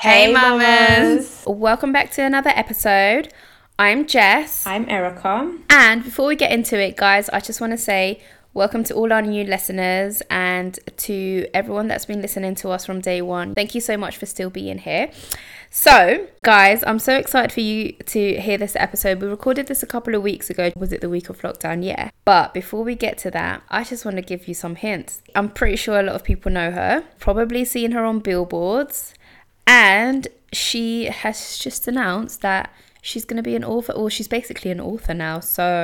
Hey, Hey, mamas. mamas. Welcome back to another episode. I'm Jess. I'm Erica. And before we get into it, guys, I just want to say welcome to all our new listeners and to everyone that's been listening to us from day one. Thank you so much for still being here. So, guys, I'm so excited for you to hear this episode. We recorded this a couple of weeks ago. Was it the week of lockdown? Yeah. But before we get to that, I just want to give you some hints. I'm pretty sure a lot of people know her, probably seen her on billboards, and she has just announced that she's going to be an author, or she's basically an author now. So,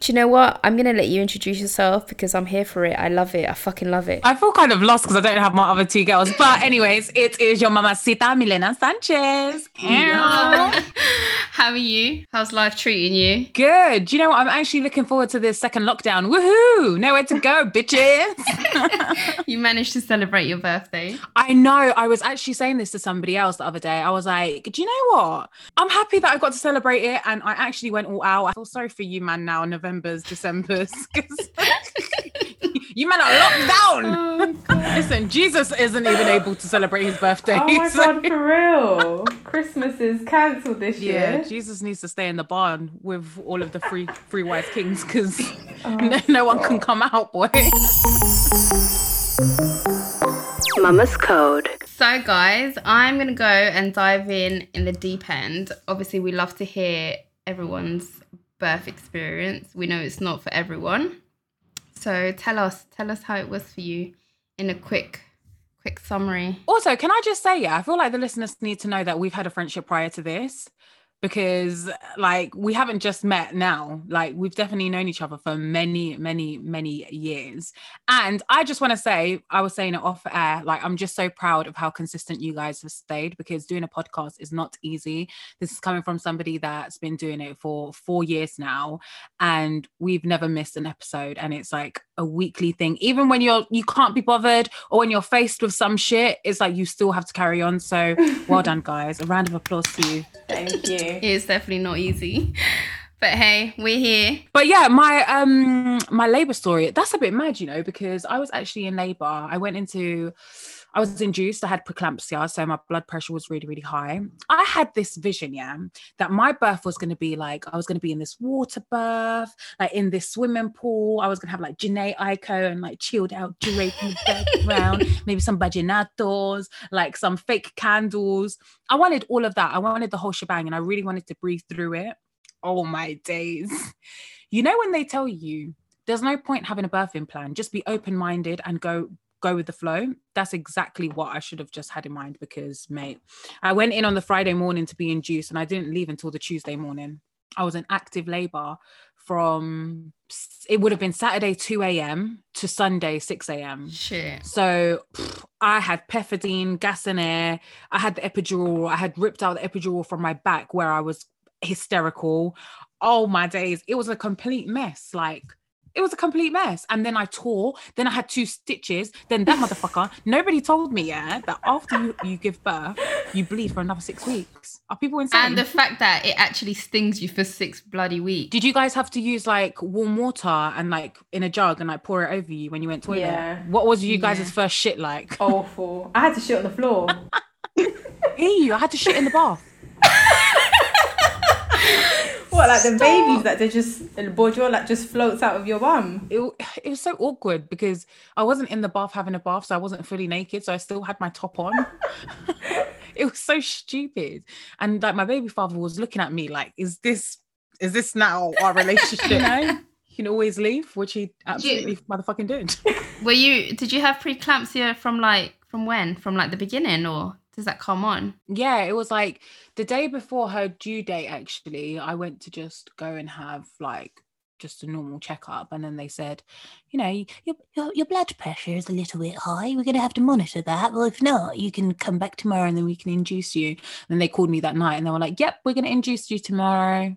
do you know what? I'm going to let you introduce yourself because I'm here for it. I love it. I fucking love it. I feel kind of lost because I don't have my other two girls. But anyways, it is your mamacita Milena Sanchez. How are you? How's life treating you? Good. Do you know what? I'm actually looking forward to this second lockdown. Woohoo! Nowhere to go, bitches. You managed to celebrate your birthday. I know. I was actually saying this to somebody else the other day. I was like, do you know what? I'm happy that I got to celebrate it. And I actually went all out. I feel sorry for you, man, now, November's, December's. 'cause you man are locked down. Oh, Listen, Jesus isn't even able to celebrate his birthday. Oh my so- god, for real. Christmas is cancelled this Yeah, year. Jesus needs to stay in the barn with all of the free free wise kings because Oh, no, no one can come out, boy. Mama's Code. So, guys, I'm going to go and dive in in the deep end. Obviously, we love to hear everyone's birth experience. We know it's not for everyone. So, tell us, tell us how it was for you in a quick, quick summary. Also, can I just say, yeah, I feel like the listeners need to know that we've had a friendship prior to this because, like, we haven't just met now. Like, we've definitely known each other for many, many, many years. And I just want to say, I was saying it off air, like, I'm just so proud of how consistent you guys have stayed because doing a podcast is not easy. This is coming from somebody that's been doing it for four years now, and we've never missed an episode. And it's like a weekly thing. Even when you're you can't be bothered, or when you're faced with some shit, it's like you still have to carry on. So well done, guys. A round of applause to you. Thank you. It's definitely not easy. But hey, we're here. But yeah, my um my labor story, that's a bit mad, you know, because I was actually in labor. I went into I was induced, I had preeclampsia, so my blood pressure was really, really high. I had this vision, yeah, that my birth was going to be like, I was going to be in this water birth, like in this swimming pool. I was going to have like Jhené Aiko and like chilled out Drake in the background, maybe some vallenatos, like some fake candles. I wanted all of that. I wanted the whole shebang and I really wanted to breathe through it. Oh my days. You know when they tell you there's no point having a birthing plan, just be open-minded and go go with the flow. That's exactly what I should have just had in mind because mate, I went in on the Friday morning to be induced and I didn't leave until the Tuesday morning. I was in active labor from it would have been Saturday 2 a.m. to Sunday 6 a.m. Shit. So pff, I had pethidine, gas and air. I had the epidural. I had ripped out the epidural from my back where I was hysterical. Oh my days. It was a complete mess. Like, it was a complete mess. And then I tore. Then I had two stitches. Then that motherfucker, nobody told me, yeah, that after you, you give birth, you bleed for another six weeks. Are people insane? And the fact that it actually stings you for six bloody weeks. Did you guys have to use like warm water and like in a jug and like pour it over you when you went toilet? Yeah. What was you guys' Yeah. first shit like? Awful. I had to shit on the floor. Hear you. I had to shit in the bath. what, like the babies that they just, the bourgeois like just floats out of your bum? It, it was so awkward because I wasn't in the bath having a bath, so I wasn't fully naked, so I still had my top on. it was so stupid, and like my baby father was looking at me like, "Is this is this now our relationship?" you know, you can always leave, which he absolutely motherfucking did. Were you? Did you have preeclampsia from like from when? From like the beginning, or does that come on? Yeah, it was like the day before her due date, actually, I went to just go and have like just a normal checkup. And then they said, you know, your, your, your blood pressure is a little bit high. We're going to have to monitor that. Well, if not, you can come back tomorrow and then we can induce you. And they called me that night and they were like, yep, we're going to induce you tomorrow.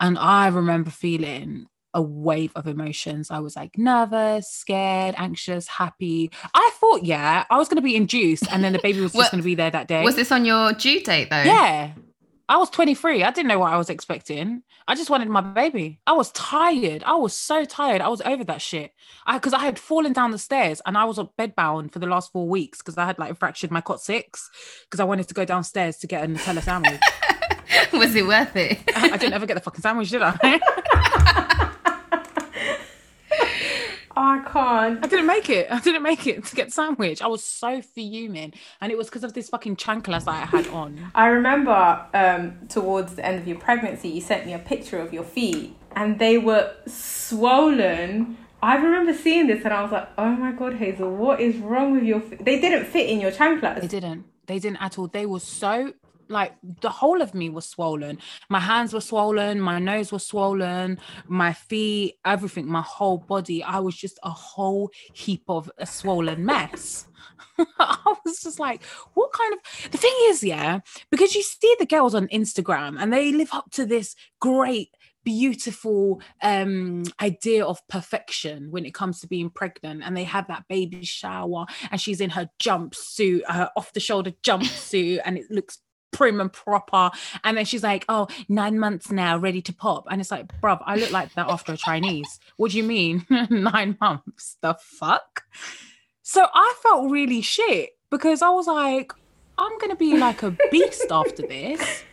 And I remember feeling a wave of emotions. I was like nervous, scared, anxious, happy. I thought, yeah, I was going to be induced and then the baby was just going to be there that day. Was this on your due date though? Yeah. I was 23. I didn't know what I was expecting. I just wanted my baby. I was tired. I was so tired. I was over that shit. I because I had fallen down the stairs and I was bedbound for the last four weeks because I had like fractured my coccyx because I wanted to go downstairs to get a Nutella sandwich. Was it worth it? I didn't ever get the fucking sandwich, did I? I can't. I didn't make it. I didn't make it to get sandwich. I was so fuming, and it was because of this fucking chanclas that I had on. I remember um, towards the end of your pregnancy, you sent me a picture of your feet, and they were swollen. I remember seeing this, and I was like, "Oh my god, Hazel, what is wrong with your feet? They didn't fit in your They didn't. They didn't at all. They were so like the whole of me was swollen. My hands were swollen. My nose was swollen. My feet, everything, my whole body. I was just a whole heap of a swollen mess. I was just like, what kind of the thing is, yeah, because you see the girls on Instagram and they live up to this great beautiful um idea of perfection when it comes to being pregnant and they have that baby shower and she's in her jumpsuit her off the shoulder jumpsuit and it looks prim and proper. And then she's like oh nine months now ready to pop. And it's like bruv i look like that after a chinese. What do you mean nine months? The fuck? So i felt really shit because i was like i'm gonna be like a beast after this.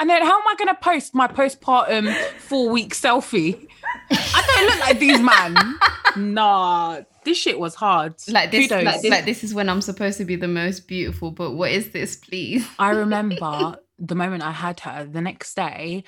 And then how am I going to post my postpartum four week selfie? I don't look like these man. Nah, this shit was hard. Like this, Kudos. like, like this is when I'm supposed to be the most beautiful. But what is this, please? I remember the moment I had her, the next day,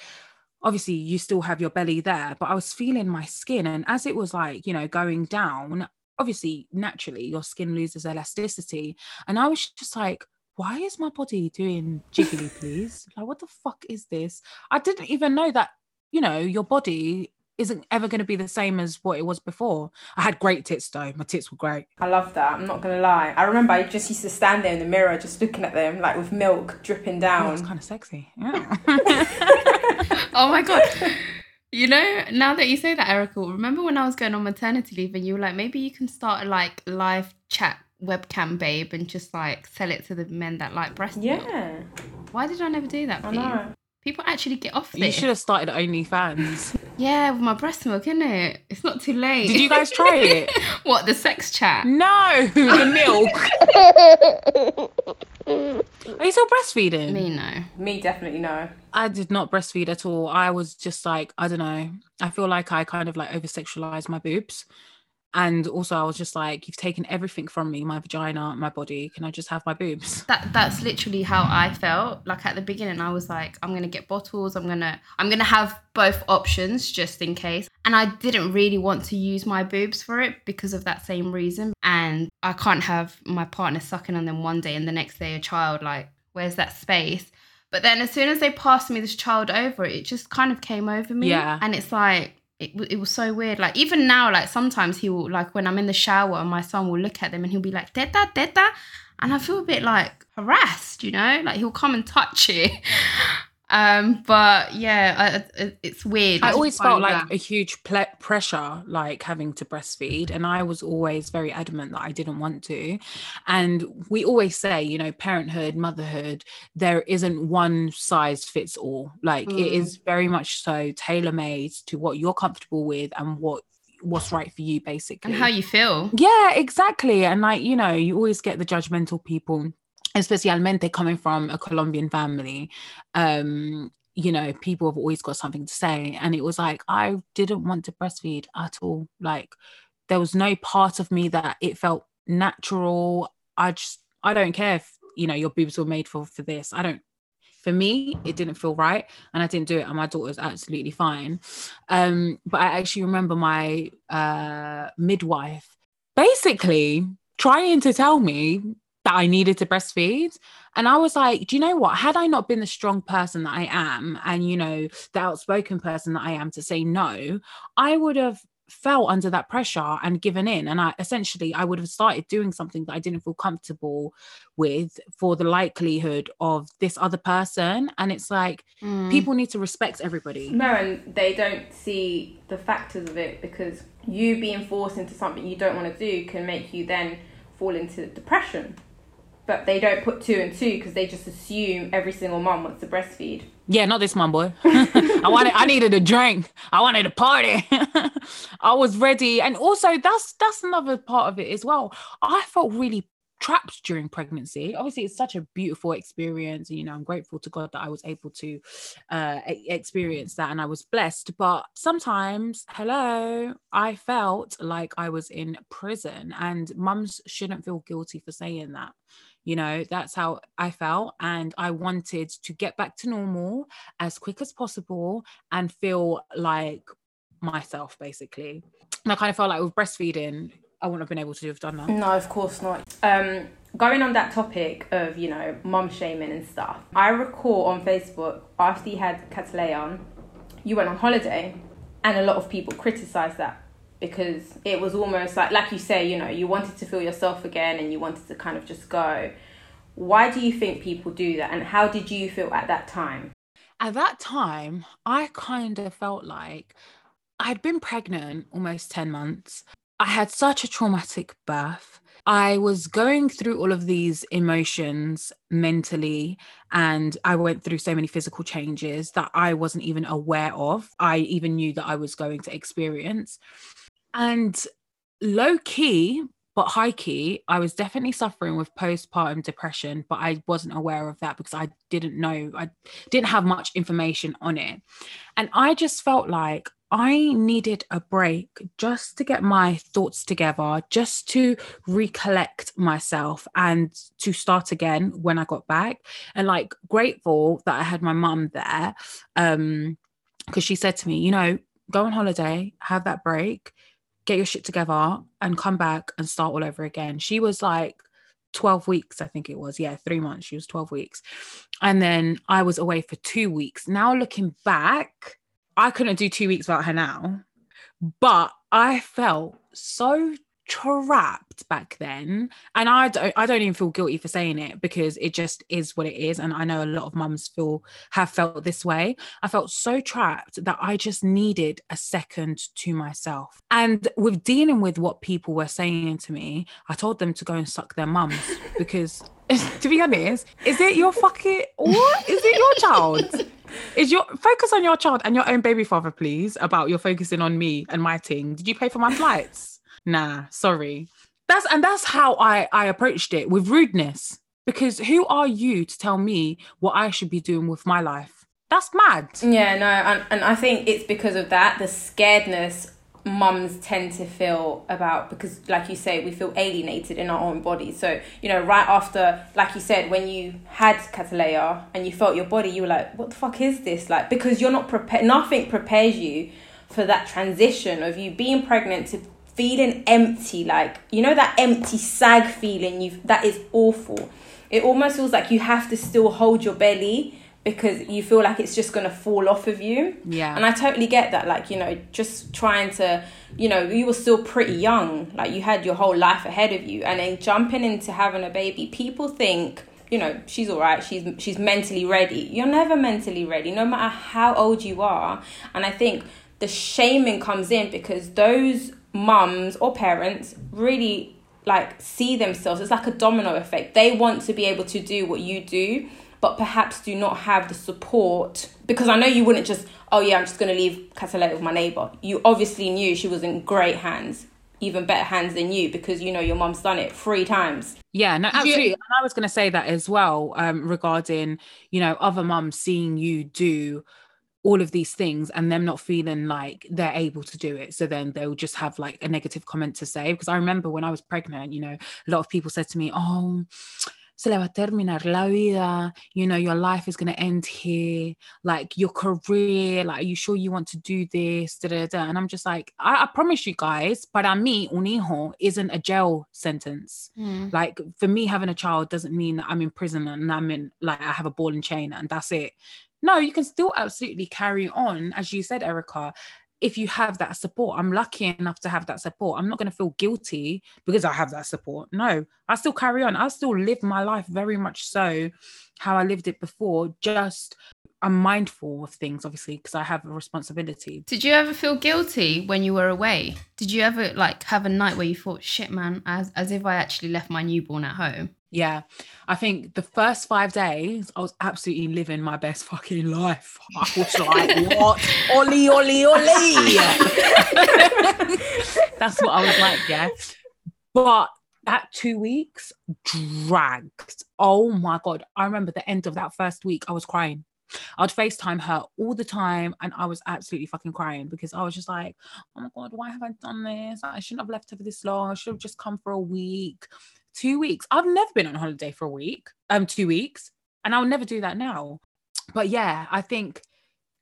obviously you still have your belly there, but I was feeling my skin. And as it was like, you know, going down, obviously, naturally, your skin loses elasticity. And I was just like, why is my body doing jiggly, please? Like, what the fuck is this? I didn't even know that, you know, your body isn't ever going to be the same as what it was before. I had great tits though. My tits were great. I love that. I'm not gonna lie. I remember I just used to stand there in the mirror, just looking at them, like with milk dripping Oh, it's down. kind of sexy. Yeah. Oh my god. You know, now that you say that, Erica, remember when I was going on maternity leave and you were like, maybe you can start a like live chat webcam babe and just like sell it to the men that like breast milk? Yeah, Why did I never do that I for you? know. People actually get off you this. should have started OnlyFans. Yeah, with my breast milk, isn't it? It's not too late. Did you guys try it? what, the sex chat? No, the milk. Are you still breastfeeding? Me, no. Me definitely no. I did not breastfeed at all. I was just like, I don't know. I feel like I kind of like over sexualized my boobs. And also, I was just like, you've taken everything from me my vagina, my body. Can I just have my boobs? That that's literally how I felt. Like at the beginning, I was like, I'm gonna get bottles. I'm gonna I'm gonna have both options just in case. And I didn't really want to use my boobs for it because of that same reason. And I can't have my partner sucking on them one day and the next day a child. Like, where's that space? But then as soon as they passed me this child over, it just kind of came over me. Yeah. And it's like it, it was so weird. Like even now, like sometimes he will like when I'm in the shower my son will look at them and he'll be like, Teta, Teta. And I feel a bit like harassed, you know? Like he'll come and touch it. Um, but yeah, I, I, it's weird. I always felt like that. a huge ple- pressure, like having to breastfeed. And I was always very adamant that I didn't want to. And we always say, you know, parenthood, motherhood, there isn't one size fits all. Like it Mm. is very much so tailor made to what you're comfortable with and what what's right for you, basically. and how you feel. Yeah, exactly. And like, you know, you always get the judgmental people, especialmente coming from a Colombian family. Um, you know, people have always got something to say. And it was like, I didn't want to breastfeed at all. Like, there was no part of me that it felt natural. I just, I don't care if, you know, your boobs were made for for this. I don't for me it didn't feel right and i didn't do it and my daughter was absolutely fine um but i actually remember my uh midwife basically trying to tell me that i needed to breastfeed. And i was like do you know what? Had i not been the strong person that i am and you know the outspoken person that i am to say no i would have fell under that pressure and given in. And i essentially i would have started doing something that i didn't feel comfortable with for the likelihood of this other person. And it's like Mm. people need to respect everybody. No, and they don't see the factors of it because you being forced into something you don't want to do can make you then fall into depression. But they don't put two and two because they just assume every single mom wants to breastfeed. Yeah, not this mom boy. I wanted I needed a drink. I wanted a party. I was ready. And also that's that's another part of it as well. I felt really trapped during pregnancy. Obviously, it's such a beautiful experience. And, you know, I'm grateful to God that I was able to uh, experience that and I was blessed. But sometimes, hello, I felt like I was in prison, and mums shouldn't feel guilty for saying that. You know, that's how I felt. And I wanted to get back to normal as quick as possible and feel like myself, basically. And I kind of felt like with breastfeeding, I wouldn't have been able to have done that. No, of course not. Um, going on that topic of, you know, mum shaming and stuff, I recall on Facebook after you had Catalea, you went on holiday and a lot of people criticised that because it was almost like, like you say, you know, you wanted to feel yourself again and you wanted to kind of just go. Why do you think people do that and how did you feel at that time? At that time, I kind of felt like I'd been pregnant almost 10 months. I had such a traumatic birth. I was going through all of these emotions mentally, and I went through so many physical changes that I wasn't even aware of. I even knew that I was going to experience. And low key, but high key, I was definitely suffering with postpartum depression, but I wasn't aware of that because I didn't know, I didn't have much information on it. And I just felt like I needed a break just to get my thoughts together, just to recollect myself and to start again when I got back. And like grateful that I had my mum there. Um, because she said to me, you know, go on holiday, have that break, get your shit together, and come back and start all over again. She was like 12 weeks, I think it was. Yeah, three months. She was 12 weeks. And then I was away for two weeks. Now looking back, I couldn't do two weeks without her now. But I felt so trapped back then. And i don't i don't even feel guilty for saying it because it just is what it is. And i know a lot of mums feel have felt this way. I felt so trapped that i just needed a second to myself. And with dealing with what people were saying to me i told them to go and suck their mums because to be honest is it your fucking what? Is it your child? Is your focus on your child and your own baby father, please, about you're focusing on me and my thing. Did you pay for my flights? Nah, sorry. That's and that's how I I approached it with rudeness. Because who are you to tell me what I should be doing with my life? That's mad. Yeah, no, and, and I think it's because of that, the scaredness mums tend to feel about because like you say we feel alienated in our own bodies so you know right after like you said when you had catalea and you felt your body you were like what the fuck is this like because you're not prepared nothing prepares you for that transition of you being pregnant to feeling empty like you know that empty sag feeling you that is awful it almost feels like you have to still hold your belly because you feel like it's just going to fall off of you. Yeah. And I totally get that. Like, you know, just trying to, you know, you were still pretty young. Like, you had your whole life ahead of you. And then jumping into having a baby, people think, you know, she's all right. She's she's mentally ready. You're never mentally ready, no matter how old you are. And I think the shaming comes in because those mums or parents really like see themselves. It's like a domino effect. They want to be able to do what you do but perhaps do not have the support because I know you wouldn't just oh yeah I'm just going to leave Catalea with my neighbor. You obviously knew she was in great hands, even better hands than you because you know your mom's done it three times. Yeah, no, absolutely. And I was going to say that as well um, regarding you know other mums seeing you do all of these things and them not feeling like they're able to do it so then they'll just have like a negative comment to say because i remember when i was pregnant you know a lot of people said to me oh se le va a terminar la vida. You know, your life is going to end here. Like your career, like, are you sure you want to do this? Da, da, da. And I'm just like, I, I promise you guys, para mí, un hijo isn't a jail sentence. Mm. Like for me, having a child doesn't mean that I'm in prison and I'm in, like, I have a ball and chain and that's it. No, you can still absolutely carry on, as you said, Erica, if you have that support. I'm lucky enough to have that support. I'm not going to feel guilty because i have that support. No i still carry on. I still live my life very much so how i lived it before. Just i'm mindful of things obviously because i have a responsibility. Did you ever feel guilty when you were away? Did you ever like have a night where you thought shit man as, as if i actually left my newborn at home Yeah, I think the first five days I was absolutely living my best fucking life. I was like, what? Oli, oli, oli. That's what I was like, yeah. But that two weeks dragged. Oh my God. I remember the end of that first week, I was crying. I'd FaceTime her all the time and I was absolutely fucking crying because I was just like, oh my God, why have I done this? I shouldn't have left her for this long. I should have just come for a week two weeks. I've never been on holiday for a week, um, two weeks, and I'll never do that now. But yeah, I think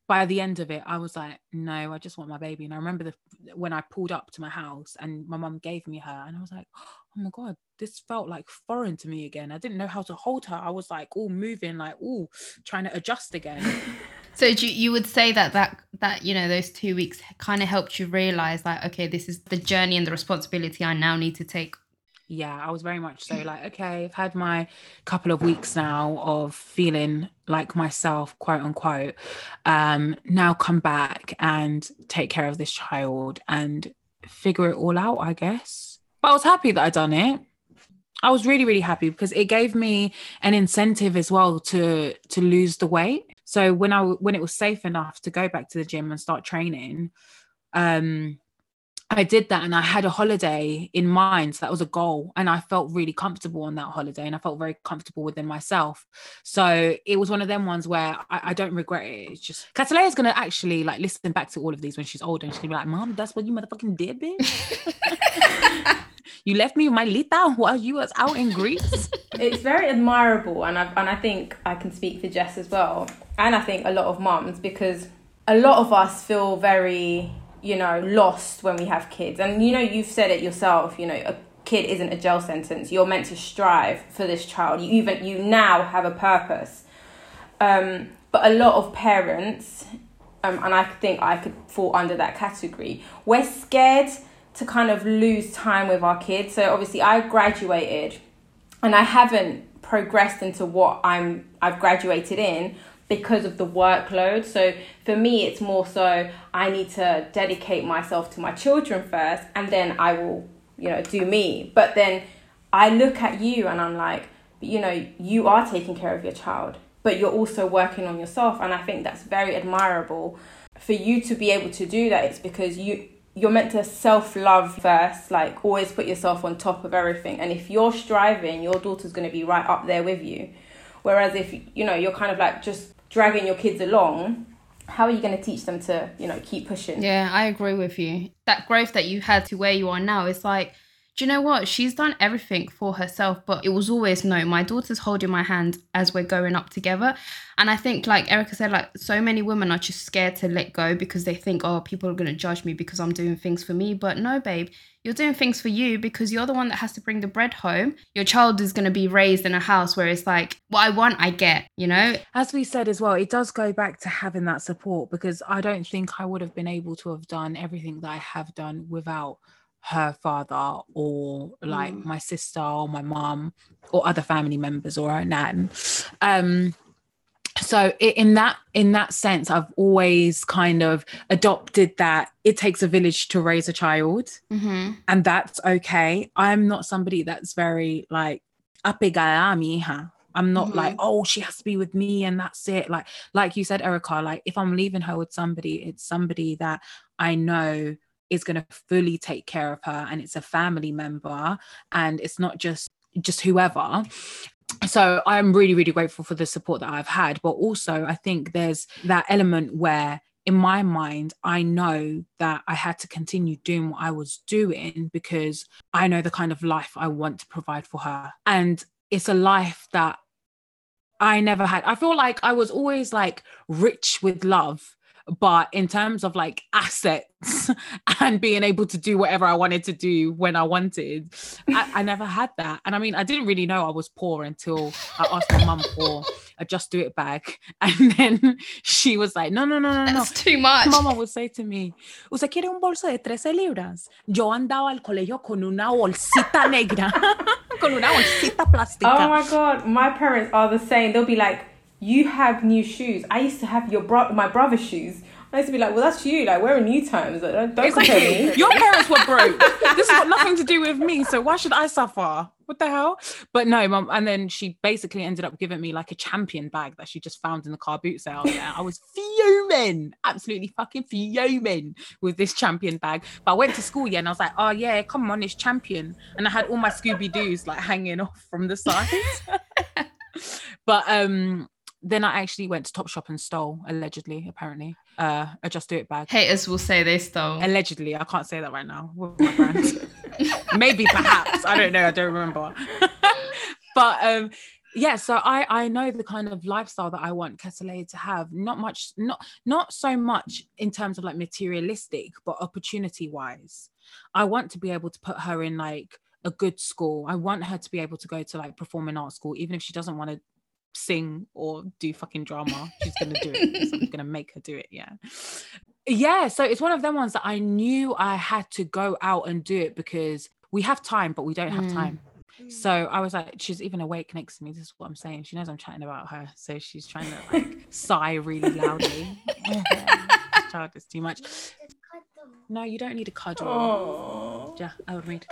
by the end of it, I was like, no, I just want my baby. And I remember the when I pulled up to my house and my mum gave me her, and I was like, oh my god, this felt like foreign to me again. I didn't know how to hold her. I was like all moving, like all trying to adjust again. So you, you would say that that that you know those two weeks kind of helped you realize like okay this is the journey and the responsibility I now need to take yeah, I was very much so like, okay, I've had my couple of weeks now of feeling like myself, quote unquote. Um, now come back and take care of this child and figure it all out, I guess. But I was happy that I'd done it. I was really, really happy because it gave me an incentive as well to to lose the weight. So when I when it was safe enough to go back to the gym and start training, um, I did that and I had a holiday in mind. So that was a goal. And I felt really comfortable on that holiday and I felt very comfortable within myself. So it was one of them ones where I, I don't regret it. It's just Catalea is gonna actually like listen back to all of these when she's older and she's gonna be like, Mom, that's what you motherfucking did, bitch. you left me with my Lita while you was out in Greece. It's very admirable and I and I think I can speak for Jess as well. And I think a lot of moms because a lot of us feel very you know, lost when we have kids. And you know, you've said it yourself, you know, a kid isn't a jail sentence. You're meant to strive for this child. You even you now have a purpose. Um, but a lot of parents, um, and I think I could fall under that category, we're scared to kind of lose time with our kids. So obviously I graduated and I haven't progressed into what I'm I've graduated in because of the workload. So for me, it's more so I need to dedicate myself to my children first, and then I will, you know, do me. But then I look at you and I'm like, you know, you are taking care of your child, but you're also working on yourself, and I think that's very admirable. For you to be able to do that, it's because you you're meant to self love first, like always put yourself on top of everything. And if you're striving, your daughter's going to be right up there with you. Whereas if you know you're kind of like just dragging your kids along how are you going to teach them to you know keep pushing? Yeah i agree with you. That growth that you had to where you are now is like do you know what? She's done everything for herself, but it was always no. My daughter's holding my hand as we're going up together. And I think, like Erica said, like so many women are just scared to let go because they think, oh, people are going to judge me because I'm doing things for me. But no, babe, you're doing things for you because you're the one that has to bring the bread home. Your child is going to be raised in a house where it's like, what I want, I get, you know? As we said as well, it does go back to having that support because I don't think I would have been able to have done everything that I have done without her father or like mm. my sister or my mom or other family members or her nan um so in that in that sense i've always kind of adopted that it takes a village to raise a child mm-hmm. and that's okay i'm not somebody that's very like apegada a mi hija I'm not mm-hmm. like, oh, she has to be with me and that's it. Like, like you said, Erica, like if I'm leaving her with somebody, it's somebody that I know is going to fully take care of her and it's a family member and it's not just just whoever. So i'm really really grateful for the support that i've had but also i think there's that element where in my mind i know that i had to continue doing what i was doing because i know the kind of life i want to provide for her. And it's a life that i never had. I feel like i was always like rich with love but in terms of like assets and being able to do whatever I wanted to do when I wanted, I, I, never had that. And I mean, I didn't really know I was poor until I asked my mum for a just do it bag. And then she was like, no, no, no, no, no. That's too much. Mama would say to me, ¿Usted quiere un bolso de 13 libras? Yo andaba al colegio con una bolsita negra, con una bolsita oh plástica. Oh my God, my parents are the same. They'll be like, you have new shoes. I used to have your bro- my brother's shoes. I used to be like, well, that's you. Like, we're in new times. Like, don't, don't compare me. Your parents were broke. this has got nothing to do with me. So why should I suffer? what the hell? But no, mum. And then she basically ended up giving me like a champion bag that she just found in the car boot sale. Yeah, I was fuming, absolutely fucking fuming with this champion bag. But I went to school, yeah, and I was like, oh yeah, come on, it's champion. And I had all my Scooby Doo's like hanging off from the side. but um then I actually went to Topshop and stole, allegedly, apparently, uh, a Just Do It bag. Haters will say they stole. Allegedly, I can't say that right now. with my brand. Maybe, perhaps, I don't know. I don't remember. but um, yeah, so I I know the kind of lifestyle that I want Kettle to have. Not much, not not so much in terms of like materialistic, but opportunity wise. I want to be able to put her in like a good school. I want her to be able to go to like performing arts school, even if she doesn't want to sing or do fucking drama. She's gonna do it. I'm gonna make her do it. Yeah. Yeah. So it's one of them ones that I knew I had to go out and do it because we have time, but we don't have Mm. time. So I was like, she's even awake next to me. This is what I'm saying. She knows I'm chatting about her. So she's trying to like sigh really loudly. this child is too much. No, you don't need a cuddle. Oh. Yeah, I would read.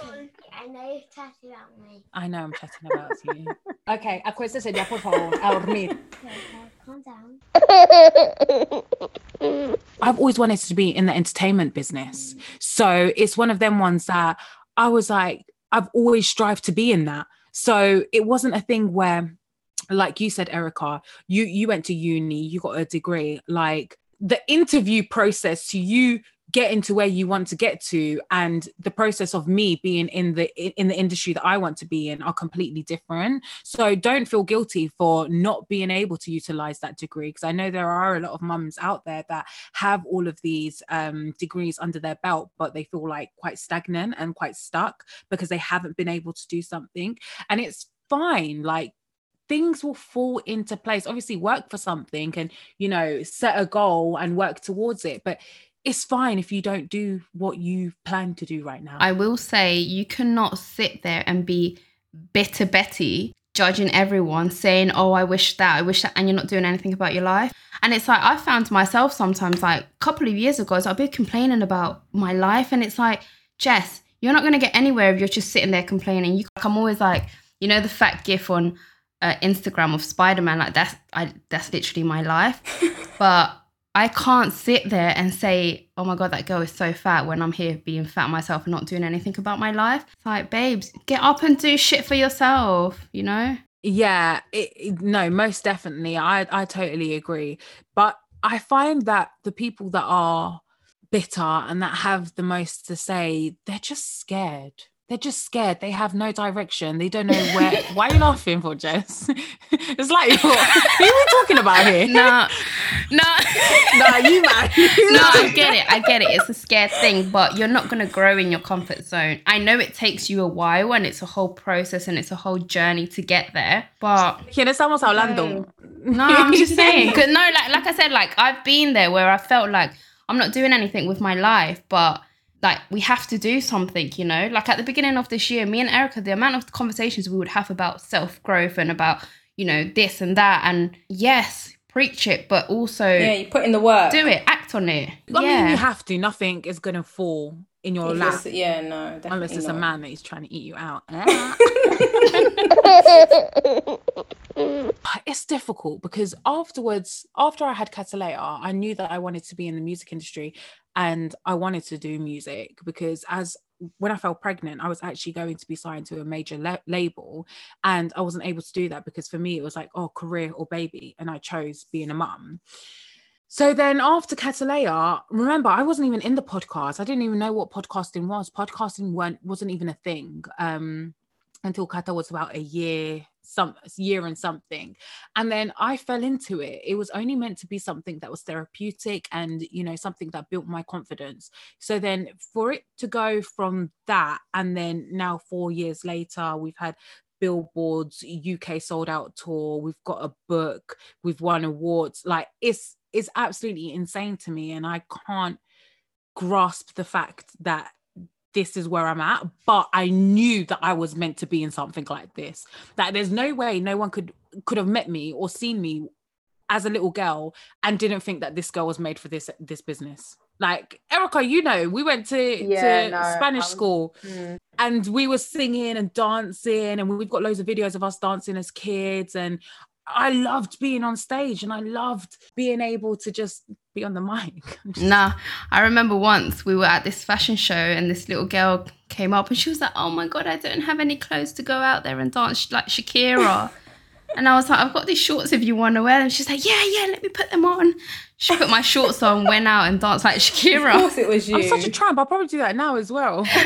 I know you're chatting about me. I know I'm chatting about you. Ok, acuéstese ya, por favor, a dormir. Okay, okay, calm down. I've always wanted to be in the entertainment business. So it's one of them ones that I was like, I've always strived to be in that. So it wasn't a thing where, like you said, Erica, you you went to uni, you got a degree. Like the interview process to you getting to where you want to get to and the process of me being in the in the industry that I want to be in are completely different. So don't feel guilty for not being able to utilize that degree because I know there are a lot of mums out there that have all of these um, degrees under their belt but they feel like quite stagnant and quite stuck because they haven't been able to do something. And it's fine like things will fall into place. Obviously work for something and you know set a goal and work towards it but it's fine if you don't do what you plan to do right now I will say you cannot sit there and be bitter Betty judging everyone saying, Oh, I wish that, I wish that, and you're not doing anything about your life. And it's like I found myself sometimes like a couple of years ago, so I've be complaining about my life, and it's like, Jess, you're not gonna get anywhere if you're just sitting there complaining. You I'm always like, you know, the fat gif on uh, Instagram of Spider-Man, like that's I that's literally my life. but I can't sit there and say, oh my God, that girl is so fat when I'm here being fat myself and not doing anything about my life. It's like, babes, get up and do shit for yourself, you know? yeah it, no most definitely i i totally agree but i find that the people that are bitter and that have the most to say they're just scared they're just scared they have no direction they don't know where why are you laughing for jess it's like what, who are we talking about here No, no, no you man no, I get it. I get it. It's a scared thing, but you're not going to grow in your comfort zone. I know it takes you a while and it's a whole process and it's a whole journey to get there, but ¿Quién estamos hablando? No, I'm just saying. 'Cause no, like like I said, like I've been there where I felt like I'm not doing anything with my life, but like we have to do something, you know. Like at the beginning of this year, me and Erica, the amount of conversations we would have about self growth and about you know this and that, and yes, preach it, but also Yeah, you put in the work. do it, act on it. I yeah. mean, you have to. Nothing is gonna fall in your If lap yeah, no, oh, definitely unless it's a not. man that is trying to eat you out. it's difficult because afterwards, after I had Catalea, I knew that I wanted to be in the music industry and I wanted to do music because as when I fell pregnant, I was actually going to be signed to a major la- label and I wasn't able to do that because for me it was like, oh, career or baby. And I chose being a mum. So then after Catalea, remember I wasn't even in the podcast. I didn't even know what podcasting was. Podcasting weren't wasn't even a thing um, until Kata was about a year, some year and something. And then I fell into it. It was only meant to be something that was therapeutic and you know something that built my confidence. So then for it to go from that and then now 4 years later we've had billboards UK sold out tour, we've got a book, we've won awards. Like it's it's absolutely insane to me and I can't grasp the fact that this is where I'm at, but I knew that I was meant to be in something like this. That there's no way no one could could have met me or seen me as a little girl and didn't think that this girl was made for this this business. Like Erica, you know, we went to, Yeah, to no, Spanish was- school Mm. and we were singing and dancing, and we've got loads of videos of us dancing as kids. And I loved being on stage and I loved being able to just be on the mic. Just- Nah, I remember once we were at this fashion show and this little girl came up and she was like, "Oh my god, I don't have any clothes to go out there and dance like Shakira." and I was like, "I've got these shorts if you want to wear them." She's like, "Yeah, yeah, let me put them on." She put my shorts on, went out and danced like Shakira. Of course, it was you. I'm such a tramp. I'll probably do that now as well.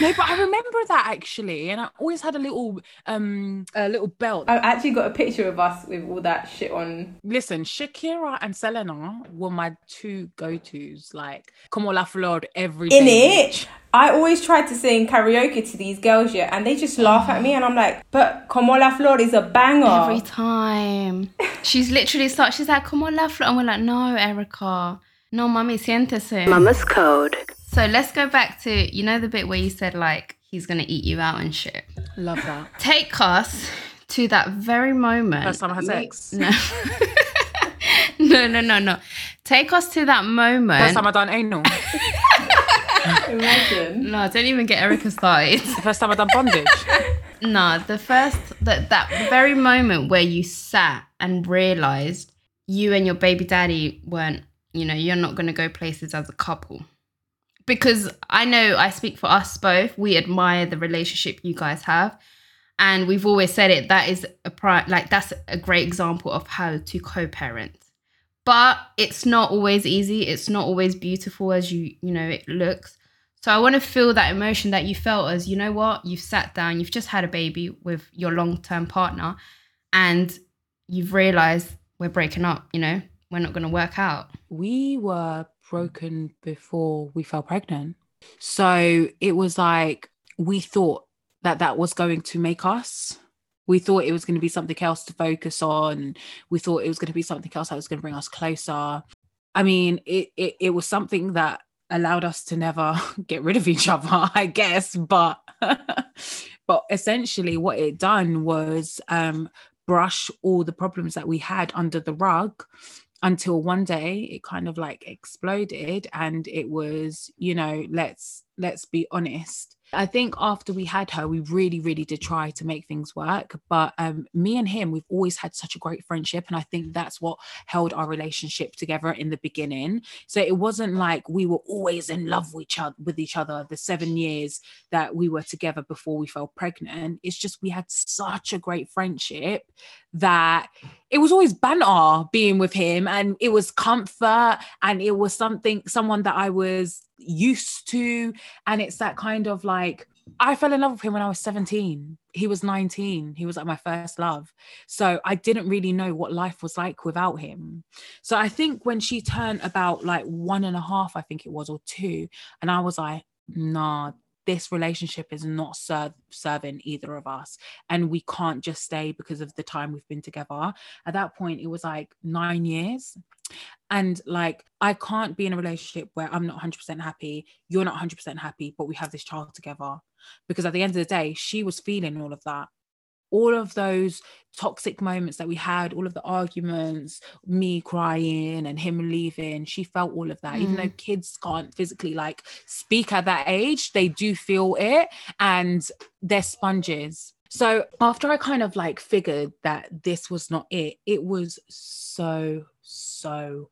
no, but I remember that actually, and I always had a little um a little belt. I actually got a picture of us with all that shit on. Listen, Shakira and Selena were my two go-tos. Like, Como la Flor every In it, bitch. I always tried to sing karaoke to these girls, yeah, and they just laugh at me, and I'm like, but Como la Flor is a banger. Every time. She's literally start. She's like, "Come on, Flor. and we're like, "No, Erica, no, mami, siéntese." Mama's Code. So let's go back to you know the bit where you said like he's gonna eat you out and shit. Love that. Take us to that very moment. First time I had sex. No. no, no, no, no. Take us to that moment. First moment. time I done anal. Imagine. No, don't even get Erica started. the First time I done bondage. no, the first that that very moment where you sat and realized you and your baby daddy weren't, you know, you're not gonna go places as a couple. Because I know I speak for us both. We admire the relationship you guys have. And we've always said it, that is a pri- like that's a great example of how to co-parent. But it's not always easy. It's not always beautiful as you, you know, it looks. So I want to feel that emotion that you felt as you know what you've sat down, you've just had a baby with your long-term partner, and you've realized we're breaking up. You know, we're not going to work out. we were broken before we fell pregnant. So it was like we thought that that was going to make us. We thought it was going to be something else to focus on. We thought it was going to be something else that was going to bring us closer. I mean, it, it, it was something that allowed us to never get rid of each other, I guess. But but essentially what it done was um brush all the problems that we had under the rug until one day it kind of like exploded and it was you know let's let's be honest i think after we had her we really really did try to make things work but um me and him we've always had such a great friendship and i think that's what held our relationship together in the beginning. So it wasn't like we were always in love with each other with each other the 7 years that we were together before we fell pregnant. It's just we had such a great friendship that it was always banter being with him and it was comfort and it was something someone that I was used to and it's that kind of like I fell in love with him when I was 17 he was 19 he was like my first love. So I didn't really know what life was like without him. So I think when she turned about like one and a half I think it was or two and I was like nah this relationship is not serving either of us and we can't just stay because of the time we've been together. At that point it was like nine years. And like i can't be in a relationship where i'm not 100% happy you're not 100% happy but we have this child together. Because at the end of the day she was feeling all of that all of those toxic moments that we had all of the arguments me crying and him leaving she felt all of that. Even though mm. kids can't physically like speak at that age they do feel it and they're sponges. So after i kind of like figured that this was not it it was so so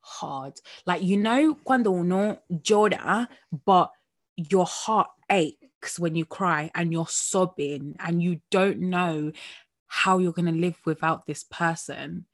hard. Like you know cuando uno llora but your heart aches when you cry and you're sobbing and you don't know how you're going to live without this person.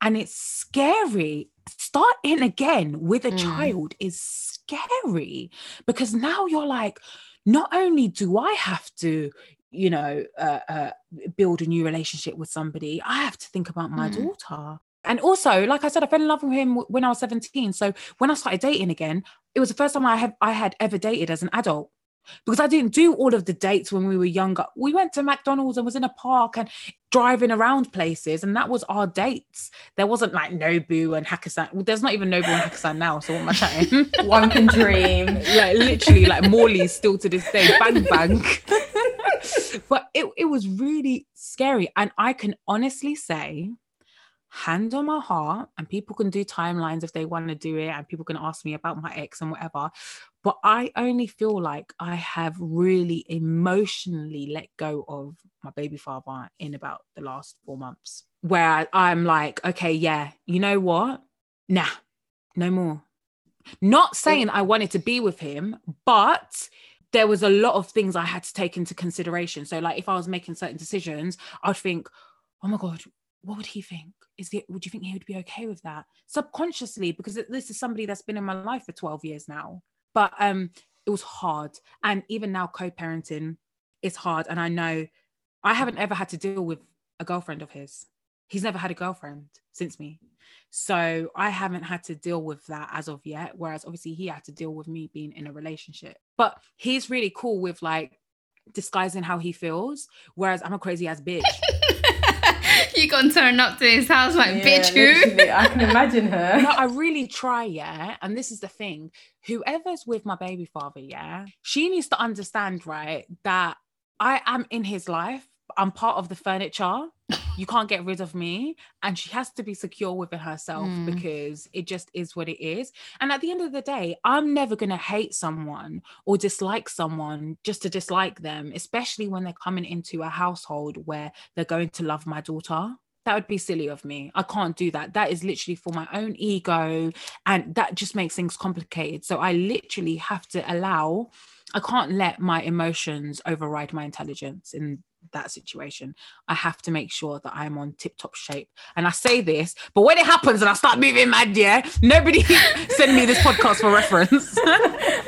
And it's scary. Starting again with a Mm. child is scary because now you're like not only do i have to you know uh, uh, build a new relationship with somebody i have to think about my Mm. daughter. And also like i said i fell in love with him when i was 17 so when i started dating again it was the first time i have i had ever dated as an adult because I didn't do all of the dates when we were younger. We went to McDonald's and was in a park and driving around places, and that was our dates. There wasn't like Nobu and Hakkasan. Well, there's not even Nobu and Hakkasan now, so what am I chatting? One can dream. like literally, like Morley still to this day, bang bang. but it, it was really scary. And I can honestly say, hand on my heart, and people can do timelines if they want to do it, and people can ask me about my ex and whatever. But I only feel like I have really emotionally let go of my baby father in about the last four months, where I'm like, okay, yeah, you know what? Nah, no more. Not saying I wanted to be with him, but there was a lot of things I had to take into consideration. So, like, if I was making certain decisions, I'd think, oh my God, what would he think? Is it, would you think he would be okay with that? Subconsciously, because this is somebody that's been in my life for 12 years now. But um, it was hard. And even now, co parenting is hard. And I know I haven't ever had to deal with a girlfriend of his. He's never had a girlfriend since me. So I haven't had to deal with that as of yet. Whereas obviously he had to deal with me being in a relationship. But he's really cool with like disguising how he feels. Whereas I'm a crazy ass bitch. you gonna turn up to his house like, Yeah, bitch, who? I can imagine her. no, I really try, yeah. And this is the thing whoever's with my baby father, yeah, she needs to understand, right, that I am in his life. I'm part of the furniture. You can't get rid of me. And she has to be secure within herself Mm. because it just is what it is. And at the end of the day, I'm never going to hate someone or dislike someone just to dislike them, especially when they're coming into a household where they're going to love my daughter. That would be silly of me. I can't do that. That is literally for my own ego. And that just makes things complicated. So I literally have to allow, I can't let my emotions override my intelligence in that situation. I have to make sure that I'm on tip top shape. And I say this, but when it happens and I start moving mad, yeah, nobody send me this podcast for reference.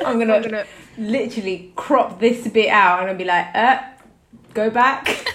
I'm gonna, literally crop this bit out and I'll be like, uh, go back.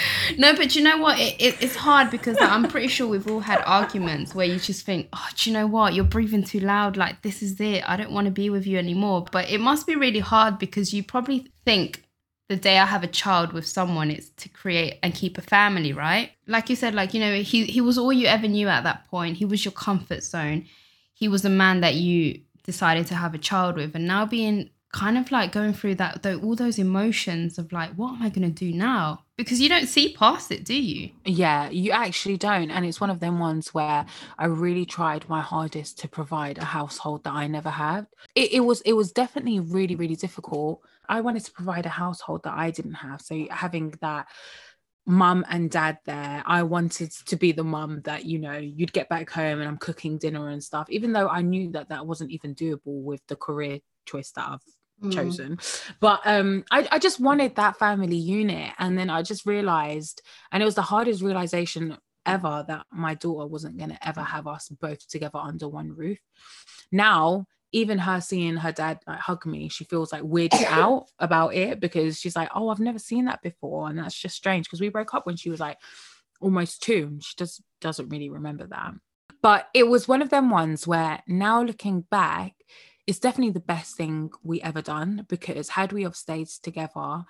No, but you know what? It, it, it's hard because I'm pretty sure we've all had arguments where you just think, oh, do you know what? You're breathing too loud. Like, this is it. I don't want to be with you anymore. But it must be really hard because you probably think the day I have a child with someone, it's to create and keep a family, right? Like you said, like, you know, he, he was all you ever knew at that point. He was your comfort zone. He was a man that you decided to have a child with. And now being kind of like going through that, though, all those emotions of like, what am I going to do now? Because you don't see past it, do you? Yeah, you actually don't. And it's one of them ones where I really tried my hardest to provide a household that I never had. It, it was it was definitely really, really difficult. I wanted to provide a household that I didn't have. So having that mum and dad there, I wanted to be the mum that, you know, you'd get back home and I'm cooking dinner and stuff, even though I knew that that wasn't even doable with the career choice that I've Mm. chosen. But um I, I just wanted that family unit. And then i just realized and it was the hardest realization ever that my daughter wasn't going to ever have us both together under one roof. Now even her seeing her dad like hug me she feels like weirded out about it because she's like oh i've never seen that before. And that's just strange because we broke up when she was like almost two. She just doesn't really remember that. But it was one of them ones where now looking back it's definitely the best thing we ever done because had we have stayed together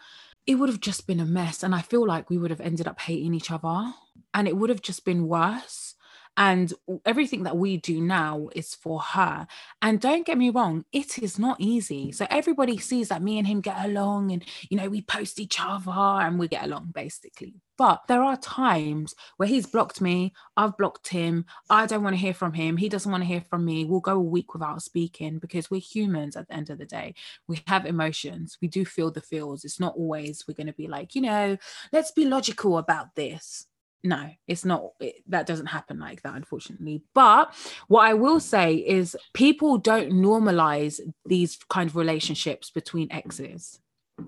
it would have just been a mess. And i feel like we would have ended up hating each other and it would have just been worse and everything that we do now is for her. And don't get me wrong it is not easy. So everybody sees that me and him get along and you know we post each other and we get along basically. But there are times where he's blocked me i've blocked him i don't want to hear from him he doesn't want to hear from me we'll go a week without speaking because we're humans at the end of the day. We have emotions we do feel the feels it's not always we're going to be like you know let's be logical about this no it's not it, that doesn't happen like that unfortunately. But what i will say is people don't normalize these kind of relationships between exes.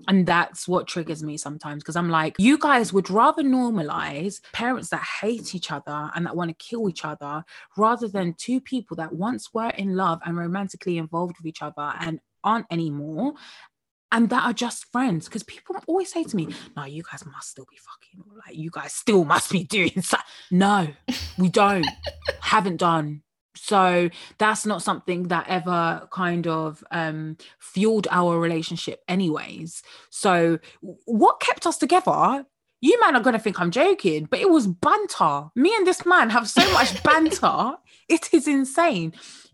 And that's what triggers me sometimes because I'm like, you guys would rather normalize parents that hate each other and that want to kill each other rather than two people that once were in love and romantically involved with each other and aren't anymore and that are just friends. Because people always say to me, no, you guys must still be fucking, like, you guys still must be doing so. No, we don't, haven't done. So that's not something that ever kind of um, fueled our relationship, anyways. So what kept us together? You man are gonna think I'm joking, but it was banter. Me and this man have so much banter. It is insane.